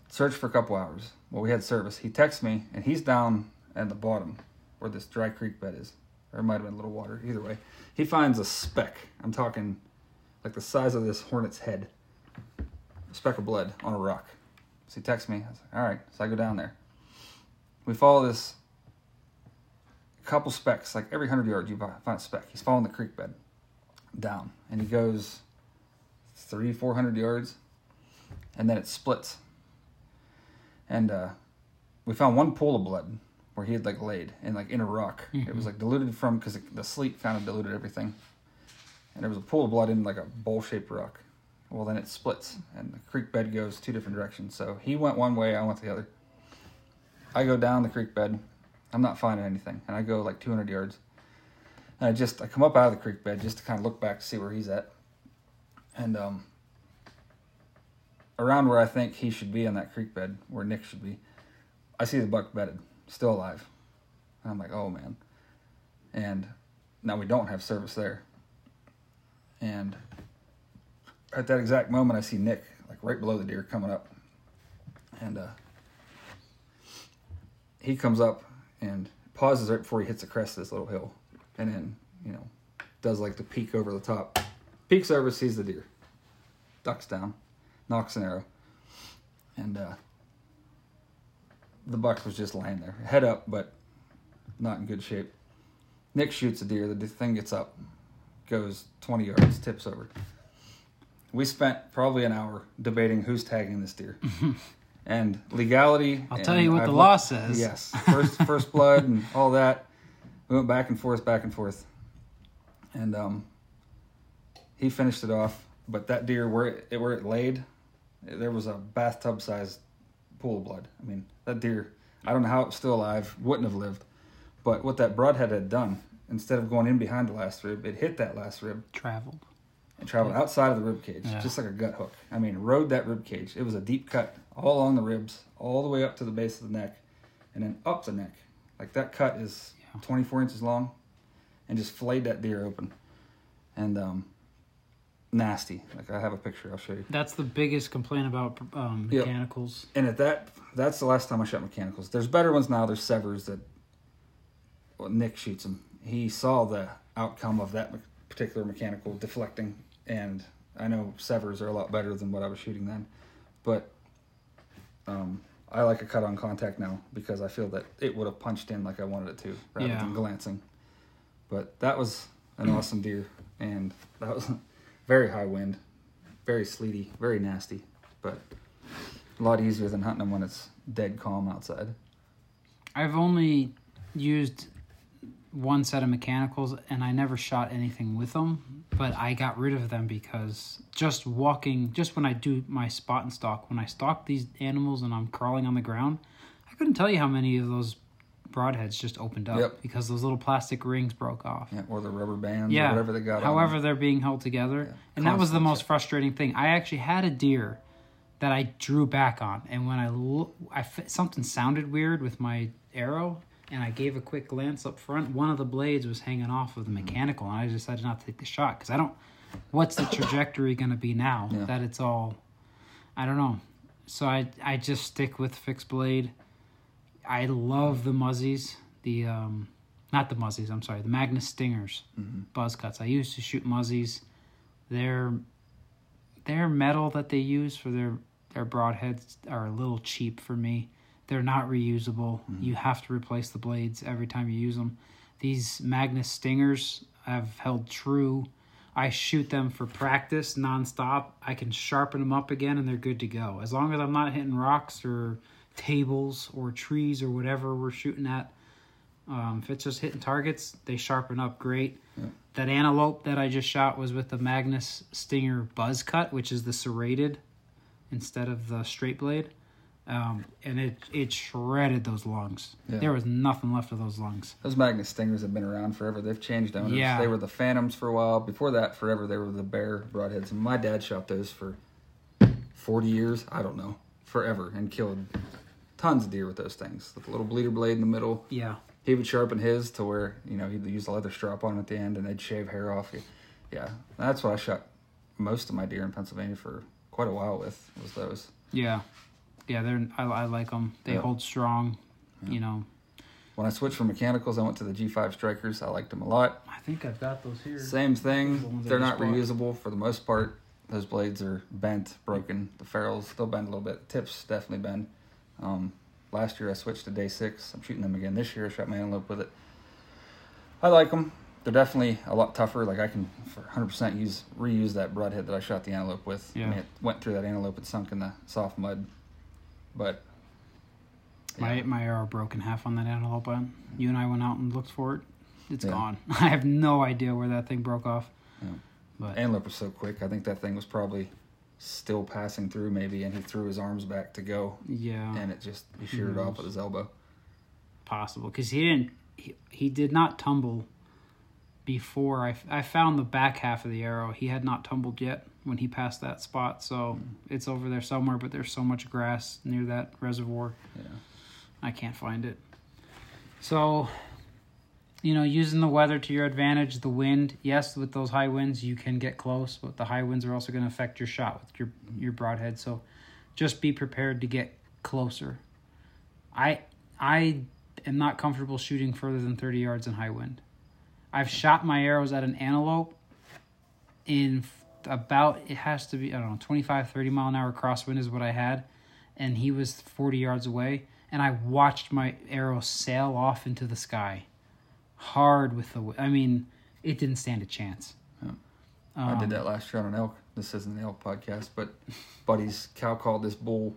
Searched for a couple hours. Well, we had service. He texts me, and he's down at the bottom where this dry creek bed is. There might have been a little water. Either way, he finds a speck. I'm talking like the size of this hornet's head. A speck of blood on a rock. So he texts me. I was like, all right. So I go down there. We follow this couple specks, like every hundred yards you find a speck. He's following the creek bed down, and he goes three, four hundred yards, and then it splits. And uh, we found one pool of blood where he had like laid and like in a rock. It was like diluted from because the sleet kind of diluted everything, and there was a pool of blood in like a bowl-shaped rock. Well, then it splits, and the creek bed goes two different directions. So he went one way, I went the other. I go down the creek bed. I'm not finding anything, and I go like 200 yards. And I just I come up out of the creek bed just to kind of look back to see where he's at, and um, around where I think he should be on that creek bed, where Nick should be, I see the buck bedded, still alive. And I'm like, oh man. And now we don't have service there. And at that exact moment, I see Nick like right below the deer coming up, and uh, he comes up and pauses right before he hits the crest of this little hill, and then you know does like the peek over the top, peeks over, sees the deer, ducks down, nocks an arrow, and uh, the buck was just lying there, head up, but not in good shape. Nick shoots a deer. The thing gets up, goes 20 yards, tips over. We spent probably an hour debating who's tagging this deer. <laughs> and legality. I'll tell you what I've the looked- law says. Yes, first <laughs> first blood and all that. We went back and forth, back and forth, and um, he finished it off. But that deer, where it where it laid, there was a bathtub sized pool of blood. I mean, that deer. I don't know how it was still alive. Wouldn't have lived. But what that broadhead had done, instead of going in behind the last rib, it hit that last rib Traveled. and traveled outside of the rib cage, Yeah. just like a gut hook. I mean, rode that rib cage. It was a deep cut all along the ribs, all the way up to the base of the neck, and then up the neck. Like that cut is Yeah. 24 inches long, and just flayed that deer open, and um, nasty. Like I have a picture. I'll show you. That's the biggest complaint about um, Yep. mechanicals. And at that, that's the last time I shot mechanicals. There's better ones now. There's Sevrs that. Well, Nick shoots them. He saw the outcome of that particular mechanical deflecting, and I know Sevrs are a lot better than what I was shooting then, but um, I like a cut on contact now because I feel that it would have punched in like I wanted it to rather Yeah. than glancing. But that was an <clears throat> awesome deer, and that was very high wind, very sleety, very nasty, but a lot easier than hunting them when it's dead calm outside. I've only used one set of mechanicals and I never shot anything with them, but I got rid of them because just walking, just when I do my spot and stalk, when I stalk these animals and I'm crawling on the ground, I couldn't tell you how many of those broadheads just opened up Yep. because those little plastic rings broke off. Yeah, or the rubber bands, Yeah. or whatever they got. However, they're being held together, Yeah. and that was the most frustrating thing. I actually had a deer that I drew back on, and when I look, I f- something sounded weird with my arrow, and I gave a quick glance up front. One of the blades was hanging off of the mm-hmm. mechanical, and I decided not to take the shot because I don't. What's the trajectory going to be now Yeah. that it's all I don't know. So I I just stick with fixed blade. I love the muzzies, the um, not the muzzies. I'm sorry, the Magnus Stingers, Mhm. buzz cuts. I used to shoot muzzies. They're their metal that they use for their their broadheads are a little cheap for me. They're not reusable. You have to replace the blades every time you use them. These Magnus Stingers have held true. I shoot them for practice nonstop. I can sharpen them up again and they're good to go. As long as I'm not hitting rocks or tables or trees or whatever we're shooting at. Um, if it's just hitting targets, they sharpen up great. Yeah. That antelope that I just shot was with the Magnus Stinger Buzz Cut, which is the serrated instead of the straight blade. Um, and it it shredded those lungs. Yeah. There was nothing left of those lungs. Those Magnus Stingers have been around forever. They've changed owners. Yeah. They were the Phantoms for a while. Before that, forever, they were the Bear broadheads. And my dad shot those for 40 years. I don't know. Forever. And killed tons of deer with those things. With a little bleeder blade in the middle. Yeah. He would sharpen his to where, you know, he'd use a leather strap on at the end and they'd shave hair off. Yeah. That's what I shot most of my deer in Pennsylvania for quite a while with, was those. Yeah. Yeah, they're I, I like them. They Yeah. hold strong. You know, When I switched from mechanicals, I went to the G5 Strikers. I liked them a lot. I think I've got those here. Same the thing. They're not bought. reusable for the most part. Those blades are bent, broken. The ferrules they'll bend a little bit. Tips definitely bend. Um, last year I switched to day six. I'm shooting them again this year. I shot my antelope with it. I like them. They're definitely a lot tougher. Like I can for 100% use reuse that broadhead that I shot the antelope with. I Yeah. mean, it went through that antelope. It sunk in the soft mud, but My yeah. my arrow broke in half on that antelope. one. You and I went out and looked for it. It's Yeah. gone. <laughs> I have no idea where that thing broke off. Yeah. But antelope was so quick. I think that thing was probably still passing through maybe, and he threw his arms back to go, yeah, and it just he sheared off with his elbow. possible because he didn't. He, he did not tumble before I, I found the back half of the arrow. He had not tumbled yet when he passed that spot, so hmm. it's over there somewhere. But there's so much grass near that reservoir. Yeah. I can't find it. So, you know, using the weather to your advantage, the wind, yes, with those high winds, you can get close, but the high winds are also going to affect your shot with your your broadhead. So, just be prepared to get closer. I I am not comfortable shooting further than 30 yards in high wind. I've shot my arrows at an antelope in about it has to be I don't know 25 30 mile an hour crosswind is what I had and he was 40 yards away and I watched my arrow sail off into the sky hard with the I mean it didn't stand a chance. Yeah. Um, I did that last year on an elk. This isn't an elk podcast, but buddy's cow called this bull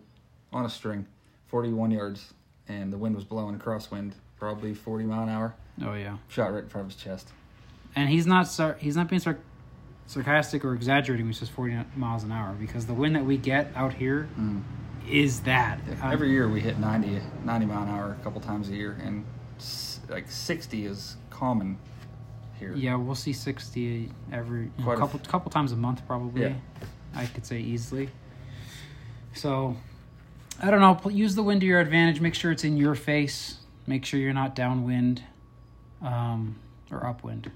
on a string, 41 yards, and the wind was blowing a crosswind, probably 40 mile an hour. Oh yeah. Shot right in front of his chest. and he's not sar- he's not being sar- sarcastic or exaggerating when he says 40 miles an hour because the wind that we get out here is Mm. that Um, Every year we hit 90, 90 mile an hour a couple times a year, and like 60 is common here. yeah we'll see 60 every you know, a couple f- couple times a month probably Yeah. i could say easily so i don't know use the wind to your advantage make sure it's in your face make sure you're not downwind um, or upwind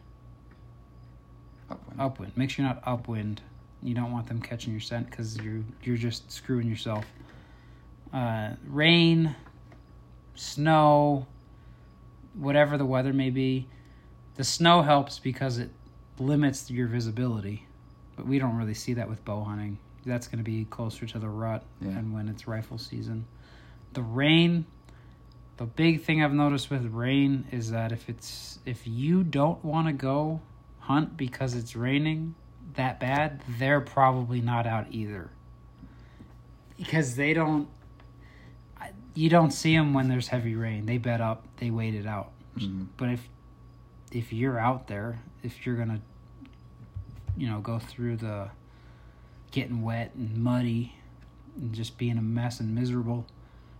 Upwind. upwind. Make sure you're not upwind. You don't want them catching your scent because you're you're just screwing yourself. Uh, rain, snow, whatever the weather may be, the snow helps because it limits your visibility. But we don't really see that with bow hunting. That's going to be closer to the rut Yeah. and when it's rifle season. The rain, the big thing I've noticed with rain is that if it's if you don't want to go hunt because it's raining that bad, they're probably not out either. Because they don't you don't see them when there's heavy rain. They bed up, they wait it out. Mhm. But if if you're out there, if you're going to you know, go through the getting wet and muddy and just being a mess and miserable,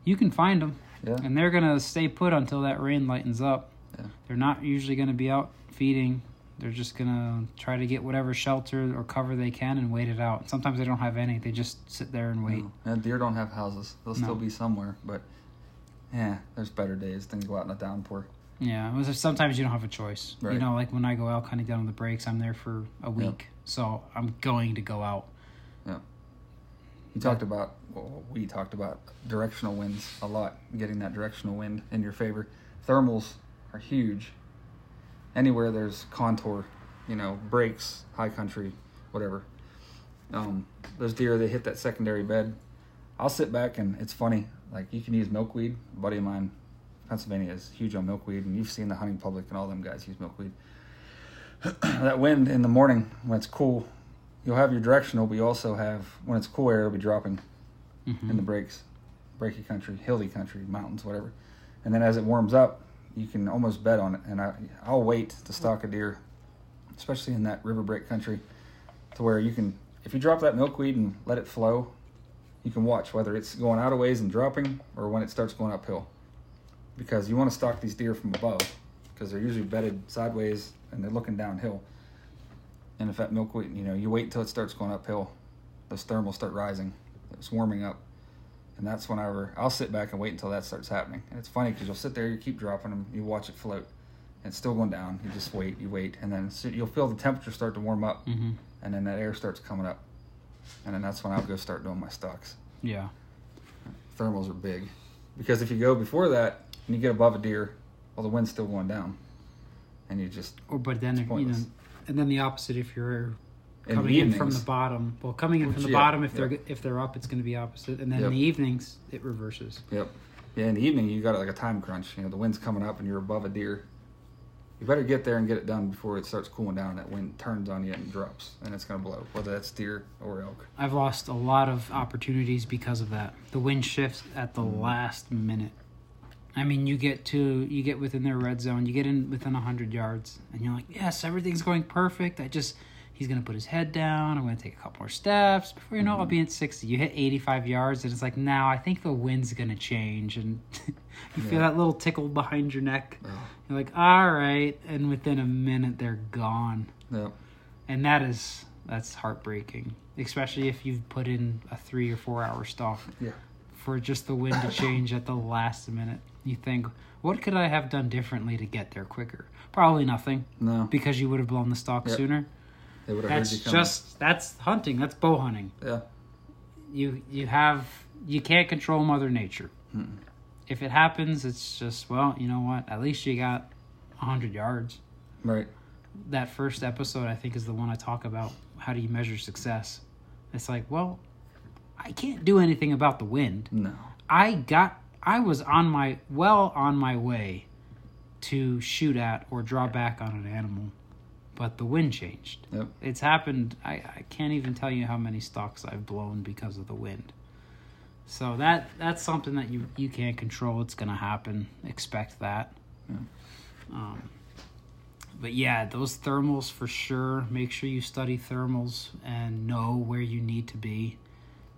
you can find them Yeah. and they're gonna stay put until that rain lightens up. Yeah. They're not usually gonna be out feeding. They're just gonna try to get whatever shelter or cover they can and wait it out. Sometimes they don't have any. They just sit there and wait. No. Yeah, deer don't have houses. They'll No. still be somewhere, but yeah, there's better days than go out in a downpour. Yeah, it was just- sometimes you don't have a choice. You know, like when I go elk hunting down on the breaks, I'm there for a week, so I'm going to go out. Yeah. You talked about, well, we talked about directional winds a lot, getting that directional wind in your favor. Thermals are huge. Anywhere there's contour, you know, breaks, high country, whatever. Um, those deer, they hit that secondary bed. I'll sit back and it's funny. Like you can use milkweed. A buddy of mine, Pennsylvania, is huge on milkweed, and you've seen the hunting public and all them guys use milkweed. <clears throat> that wind in the morning when it's cool, you'll have your directional, but you also have when it's cool air, it'll be dropping Mhm. in the breaks, breaky country, hilly country, mountains, whatever. And then as it warms up, you can almost bet on it. And I, I'll wait to stalk a deer, especially in that river break country, to where you can, if you drop that milkweed and let it flow, you can watch whether it's going out of ways and dropping or when it starts going uphill. Because you want to stalk these deer from above, because they're usually bedded sideways and they're looking downhill. And if that milkweed, you know, you wait until it starts going uphill, those thermals start rising. It's warming up. And that's whenever I'll sit back and wait until that starts happening. And it's funny because you'll sit there, you keep dropping them, you watch it float, and it's still going down. You just wait, you wait, and then you'll feel the temperature start to warm up, Mhm. and then that air starts coming up, and then that's when I'll go start doing my stocks. Yeah. Thermals are big because if you go before that and you get above a deer, well, the wind's still going down, and you just Or but then if, you know, and then the opposite if you're in coming the in from the bottom. Well, coming in from the yeah, bottom if they're if they're up, it's going to be opposite, and then Yep. in the evenings it reverses. Yep. Yeah, in the evening you got like a time crunch. You know, the wind's coming up and you're above a deer. You better get there and get it done before it starts cooling down. That wind turns on you and drops, and it's gonna blow, whether that's deer or elk. I've lost a lot of opportunities because of that. The wind shifts at the Mm. last minute. I mean, you get to you get within their red zone, you get in within hundred yards, and you're like, yes, everything's going perfect. I just he's gonna put his head down. I'm gonna take a couple more steps. Before you know, it, I'll be mm-hmm. at sixty. You hit eighty five yards, and it's like, now I think the wind's gonna change, and <laughs> you feel that little tickle behind your neck. Oh. You're like, all right, and within a minute they're gone Yep. and that is that's heartbreaking especially if you've put in a three or four hour stalk Yeah. for just the wind to change at the last minute you think what could i have done differently to get there quicker probably nothing No, because you would have blown the stock Yep. sooner they would have heard that's you coming. just that's hunting that's bow hunting yeah. you you have you can't control mother nature Mm-mm. if it happens it's just well you know what at least you got 100 yards Right. that first episode I think is the one I talk about how do you measure success. It's like, well, I can't do anything about the wind. No. I got I was on my well on my way to shoot at or draw back on an animal, but the wind changed. Yep. It's happened I, I can't even tell you how many stocks I've blown because of the wind. So that that's something that you you can't control. It's gonna happen. Expect that. Yeah. Um, but yeah, those thermals for sure. Make sure you study thermals and know where you need to be.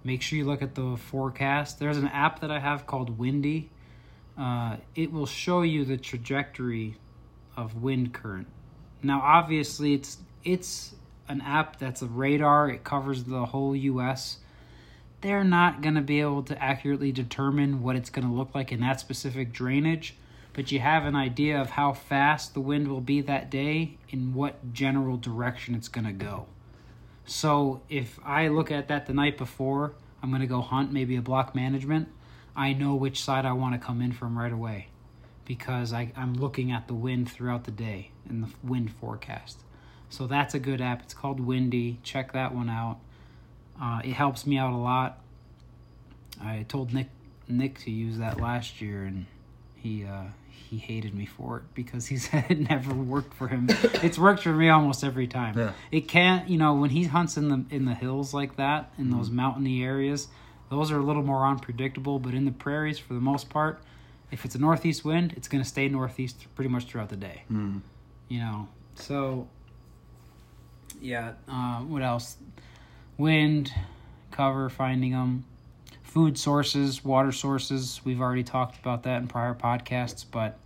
Make sure you look at the forecast. There's an app that I have called Windy. Uh, it will show you the trajectory of wind current. Now, obviously, it's it's an app that's a radar. It covers the whole U.S. They're not going to be able to accurately determine what it's going to look like in that specific drainage but you have an idea of how fast the wind will be that day and what general direction it's going to go. So if I look at that the night before, I'm going to go hunt maybe a block management, I know which side I want to come in from right away because I, I'm looking at the wind throughout the day in the wind forecast. So that's a good app. It's called Windy. Check that one out. Uh, it helps me out a lot. I told Nick Nick to use that last year, and he uh, he hated me for it because he <laughs> said it never worked for him. it's worked for me almost every time. Yeah. It can't, you know, when he hunts in the in the hills like that, in those mountainy areas, those are a little more unpredictable. But in the prairies, for the most part, if it's a northeast wind, it's going to stay northeast pretty much throughout the day. Mm. You know, so yeah. Uh, what else? Wind, cover, finding them, food sources, water sources. We've already talked about that in prior podcasts, but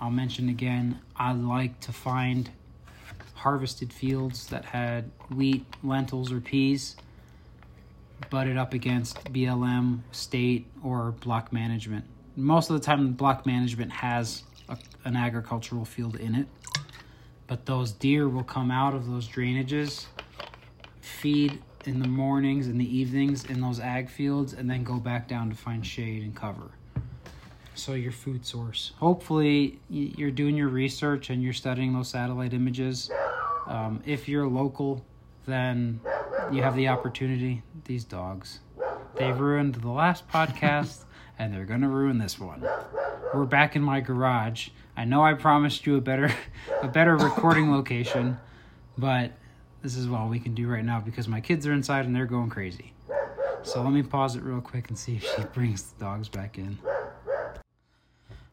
I'll mention again. I like to find harvested fields that had wheat, lentils, or peas butted up against BLM, state, or block management. Most of the time, block management has a, an agricultural field in it, but those deer will come out of those drainages, feed in the mornings and the evenings in those ag fields and then go back down to find shade and cover. So your food source. Hopefully you're doing your research and you're studying those satellite images. Um, if you're local, then you have the opportunity. These dogs, they've ruined the last podcast <laughs> and they're gonna ruin this one. We're back in my garage. I know I promised you a better, <laughs> a better recording location, but this is all we can do right now because my kids are inside and they're going crazy. So let me pause it real quick and see if she <laughs> brings the dogs back in.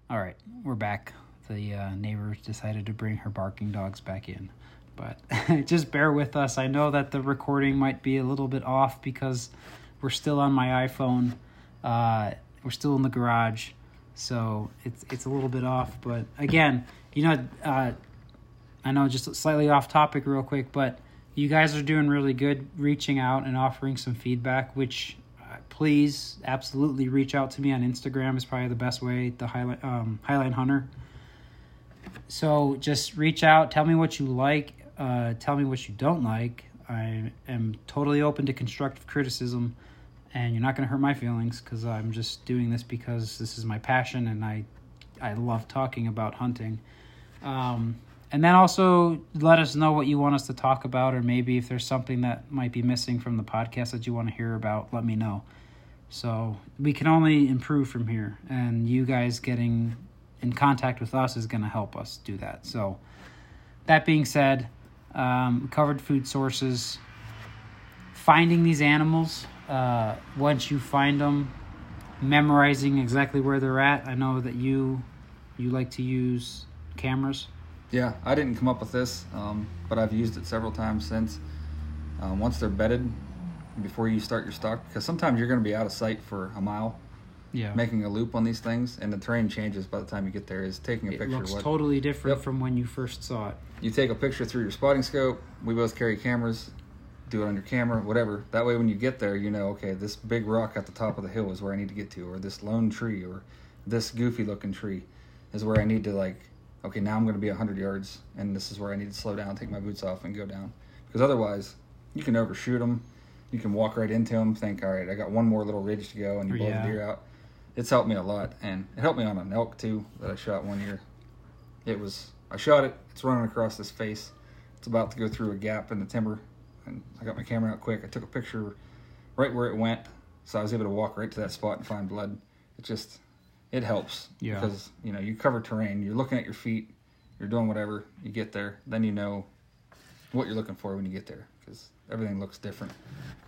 All right, we're back. The uh, neighbor decided to bring her barking dogs back in. But <laughs> just bear with us. I know that the recording might be a little bit off because we're still on my iPhone. Uh, we're still in the garage, so it's it's a little bit off. But again, you know, uh, I know just slightly off topic, real quick, but you guys are doing really good, reaching out and offering some feedback. Which uh, please, absolutely, reach out to me on Instagram is probably the best way. The highlight um, Highline Hunter. So just reach out, tell me what you like, uh, tell me what you don't like. I am totally open to constructive criticism, and you're not going to hurt my feelings because I'm just doing this because this is my passion and I, I love talking about hunting. Um, and then also let us know what you want us to talk about, or maybe if there's something that might be missing from the podcast that you want to hear about, let me know. So we can only improve from here, and you guys getting in contact with us is going to help us do that. So, that being said, um, covered food sources, finding these animals. Uh, once you find them, memorizing exactly where they're at. I know that you you like to use cameras. Yeah, I didn't come up with this, um, but I've used it several times since. Um, once they're bedded, before you start your stock because sometimes you're going to be out of sight for a mile, Yeah, making a loop on these things, and the terrain changes by the time you get there. Is taking a it picture. looks what totally different Yep. from when you first saw it. you take a picture through your spotting scope. We both carry cameras. Do it on your camera, whatever. That way, when you get there, you know, okay, this big rock at the top of the hill is where I need to get to, or this lone tree, or this goofy looking tree is where I need to like. Okay, now I'm going to be 100 yards, and this is where I need to slow down, take my boots off, and go down. Because otherwise, you can overshoot them. You can walk right into them, think, all right, I got one more little ridge to go, and you blow Yeah. the deer out. It's helped me a lot, and it helped me on an elk too that I shot one year. It was I shot it. It's running across this face. It's about to go through a gap in the timber, and I got my camera out quick. I took a picture right where it went, so I was able to walk right to that spot and find blood. It just it helps Yeah. because you know you cover terrain. You're looking at your feet. You're doing whatever. You get there, then you know what you're looking for when you get there because everything looks different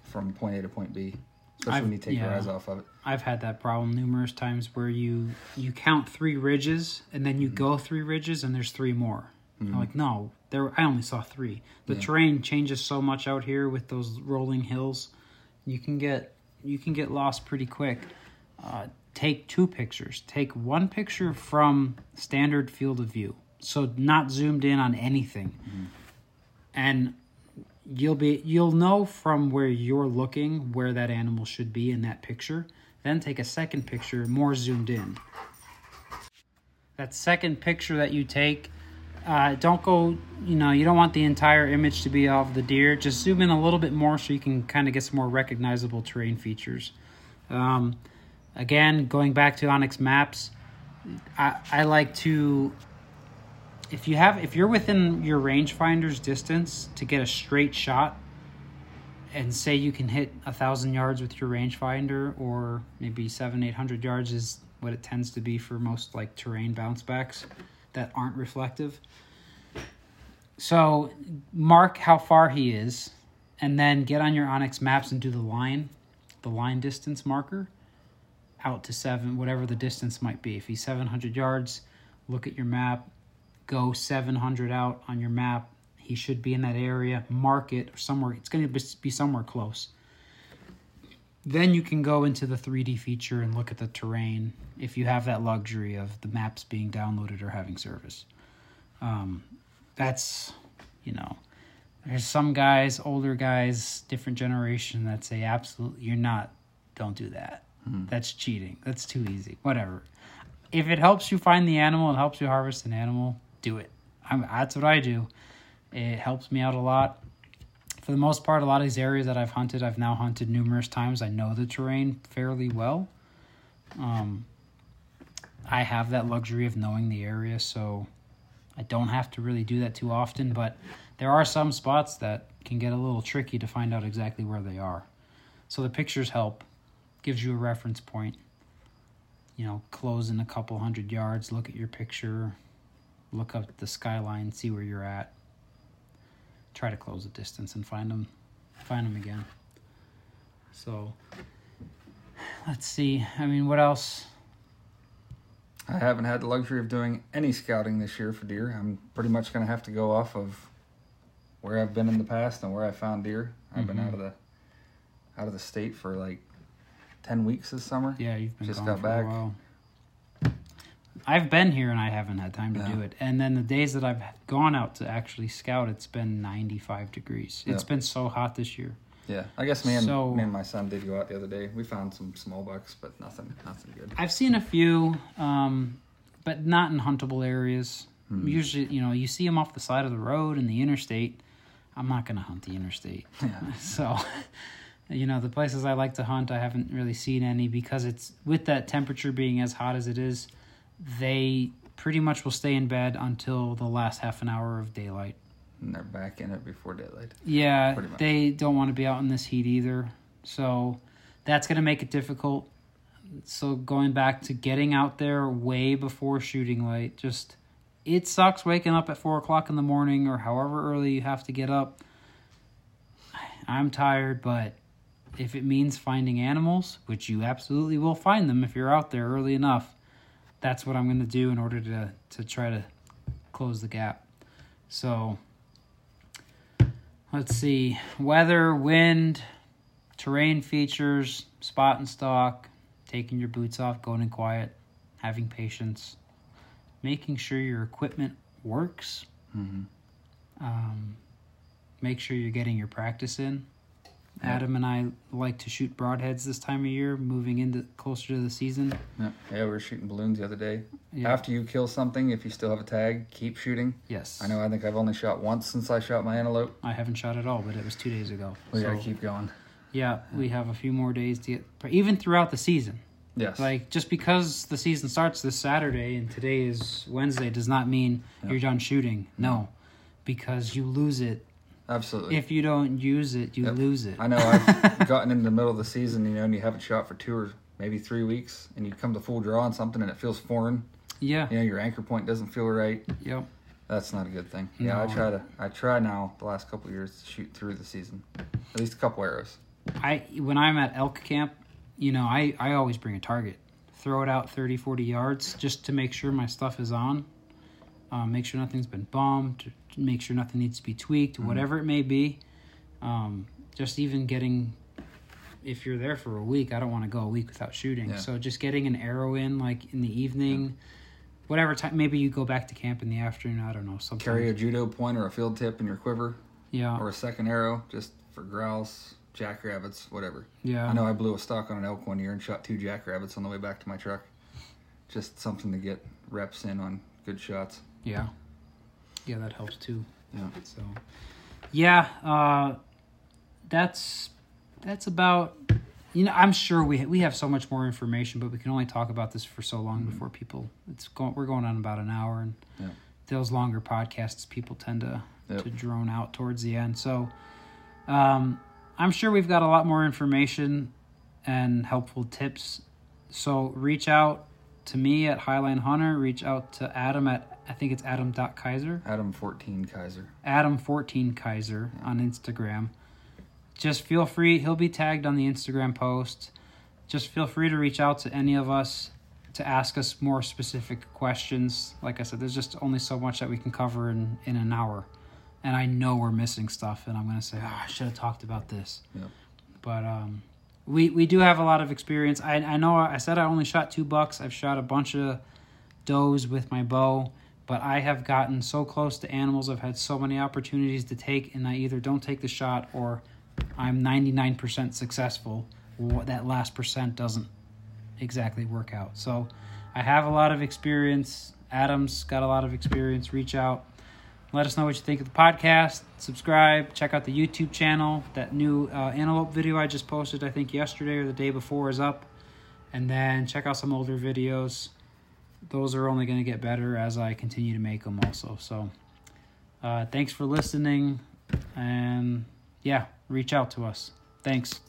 from point A to point B, especially I've- when you take your eyes off of it. I've had that problem numerous times where you you count three ridges and then you Mm-hmm. go three ridges and there's three more. I'm like, no, there I only saw three. The Yeah. terrain changes so much out here with those rolling hills. You can get you can get lost pretty quick. Uh, take two pictures. Take one picture from standard field of view, so not zoomed in on anything, and you'll be you'll know from where you're looking where that animal should be in that picture then take a second picture more zoomed in that second picture that you take uh, don't go you know you don't want the entire image to be of the deer. Just zoom in a little bit more so you can kind of get some more recognizable terrain features. Um, again going back to onX maps I, I like to if you have if you're within your rangefinder's distance to get a straight shot and say you can hit a thousand yards with your rangefinder or maybe seven eight hundred yards is what it tends to be for most like terrain bounce backs that aren't reflective so mark how far he is and then get on your onX maps and do the line the line distance marker out to seven whatever the distance might be if he's 700 yards look at your map go 700 out on your map. He should be in that area. Mark it somewhere. It's going to be somewhere close. Then you can go into the 3D feature and look at the terrain if you have that luxury of the maps being downloaded or having service. Um, that's, you know, there's some guys, older guys, different generation that say, absolutely, you're not, don't do that. That's cheating. That's too easy. Whatever if it helps you find the animal and helps you harvest an animal, do it. I'm, that's what I do. It helps me out a lot. For the most part, a lot of these areas that I've hunted, I've now hunted numerous times. I know the terrain fairly well. Um, I have that luxury of knowing the area, so I don't have to really do that too often. But there are some spots that can get a little tricky to find out exactly where they are. So the pictures help, gives you a reference point. You know, close in a couple hundred yards, look at your picture, look up the skyline, see where you're at. Try to close the distance and find them, find them again. So, let's see. I mean, what else? I haven't had the luxury of doing any scouting this year for deer. I'm pretty much going to have to go off of where I've been in the past and where I found deer. I've been Mhm. out of the out of the state for like ten weeks this summer. Yeah, you've been Just gone got back. I've been here and I haven't had time to Yeah. do it. And then the days that I've gone out to actually scout, it's been 95 degrees. It's Yeah. been so hot this year. Yeah, I guess me and So- me and my son did go out the other day. We found some small bucks, but nothing, nothing good. I've seen a few, um, but not in huntable areas. Hmm. Usually, you know, you see them off the side of the road in the interstate. I'm not going to hunt the interstate. <laughs> Yeah. <laughs> So, you know, the places I like to hunt, I haven't really seen any because it's with that temperature being as hot as it is, they pretty much will stay in bed until the last half an hour of daylight. And they're back in it before daylight. Yeah, they don't want to be out in this heat either. So that's going to make it difficult. So going back to getting out there way before shooting light, just it sucks waking up at four o'clock in the morning or however early you have to get up. I'm tired, but if it means finding animals, which you absolutely will find them if you're out there early enough, that's what I'm going to do in order to to try to close the gap. So let's see weather, wind, terrain features, spot and stalk, taking your boots off, going in quiet, having patience, making sure your equipment works. Mm-hmm. Um, make sure you're getting your practice in. Adam and I like to shoot broadheads this time of year, moving into closer to the season. Yeah. yeah, we were shooting balloons the other day. After you kill something, if you still have a tag, keep shooting. yes. I know. I think I've only shot once since I shot my antelope. I haven't shot at all, but it was two days ago. We So, gotta keep going. yeah, we have a few more days to get, even throughout the season. Yes. Like just because the season starts this Saturday and today is Wednesday does not mean Yeah. you're done shooting. No, because you lose it Absolutely. if you don't use it. You Yep. lose it. I know I've <laughs> gotten in the middle of the season, you know, and you haven't shot for two or maybe three weeks, and you come to full draw on something and it feels foreign. Yeah. You know, your anchor point doesn't feel right. Yep. That's not a good thing. Yeah, I try to. I try now the last couple of years to shoot through the season, at least a couple arrows. I when I'm at elk camp, you know, I I always bring a target. Throw it out 30 40 yards just to make sure my stuff is on. Um, make sure nothing's been bombed, make sure nothing needs to be tweaked, whatever it may be. Um, just even getting if you're there for a week, I don't want to go a week without shooting. Yeah. So just getting an arrow in like in the evening, whatever time maybe you go back to camp in the afternoon, I don't know, something. Carry a judo point or a field tip in your quiver, yeah. or a second arrow just for grouse, jackrabbits, whatever. yeah. I know I blew a stock on an elk one year and shot two jackrabbits on the way back to my truck. Just something to get reps in on good shots. Yeah. Yeah, that helps too. Yeah. So, yeah, uh, that's that's about. You know, I'm sure we we have so much more information, but we can only talk about this for so long before people. It's going. We're going on about an hour, and Yeah. those longer podcasts, people tend to Yep. to drone out towards the end. So, um, I'm sure we've got a lot more information and helpful tips. So reach out to me at Highline Hunter. Reach out to Adam at I think it's Adam.Kaiser. Adam 14 Kaiser. Adam14 Kaiser on Instagram. Just feel free, he'll be tagged on the Instagram post. Just feel free to reach out to any of us to ask us more specific questions. Like I said, there's just only so much that we can cover in, in an hour. And I know we're missing stuff, and I'm going to say, oh, I should have talked about this. Yep. But um, we, we do have a lot of experience. I, I know I said I only shot two bucks, I've shot a bunch of does with my bow but I have gotten so close to animals. I've had so many opportunities to take, and I either don't take the shot or I'm 99% successful. That last percent doesn't exactly work out. So I have a lot of experience. Adam's got a lot of experience. Reach out. Let us know what you think of the podcast. Subscribe. Check out the YouTube channel. That new uh, antelope video I just posted, I think yesterday or the day before, is up. And then check out some older videos. Those are only going to get better as I continue to make them, also. So, uh, thanks for listening. And yeah, reach out to us. Thanks.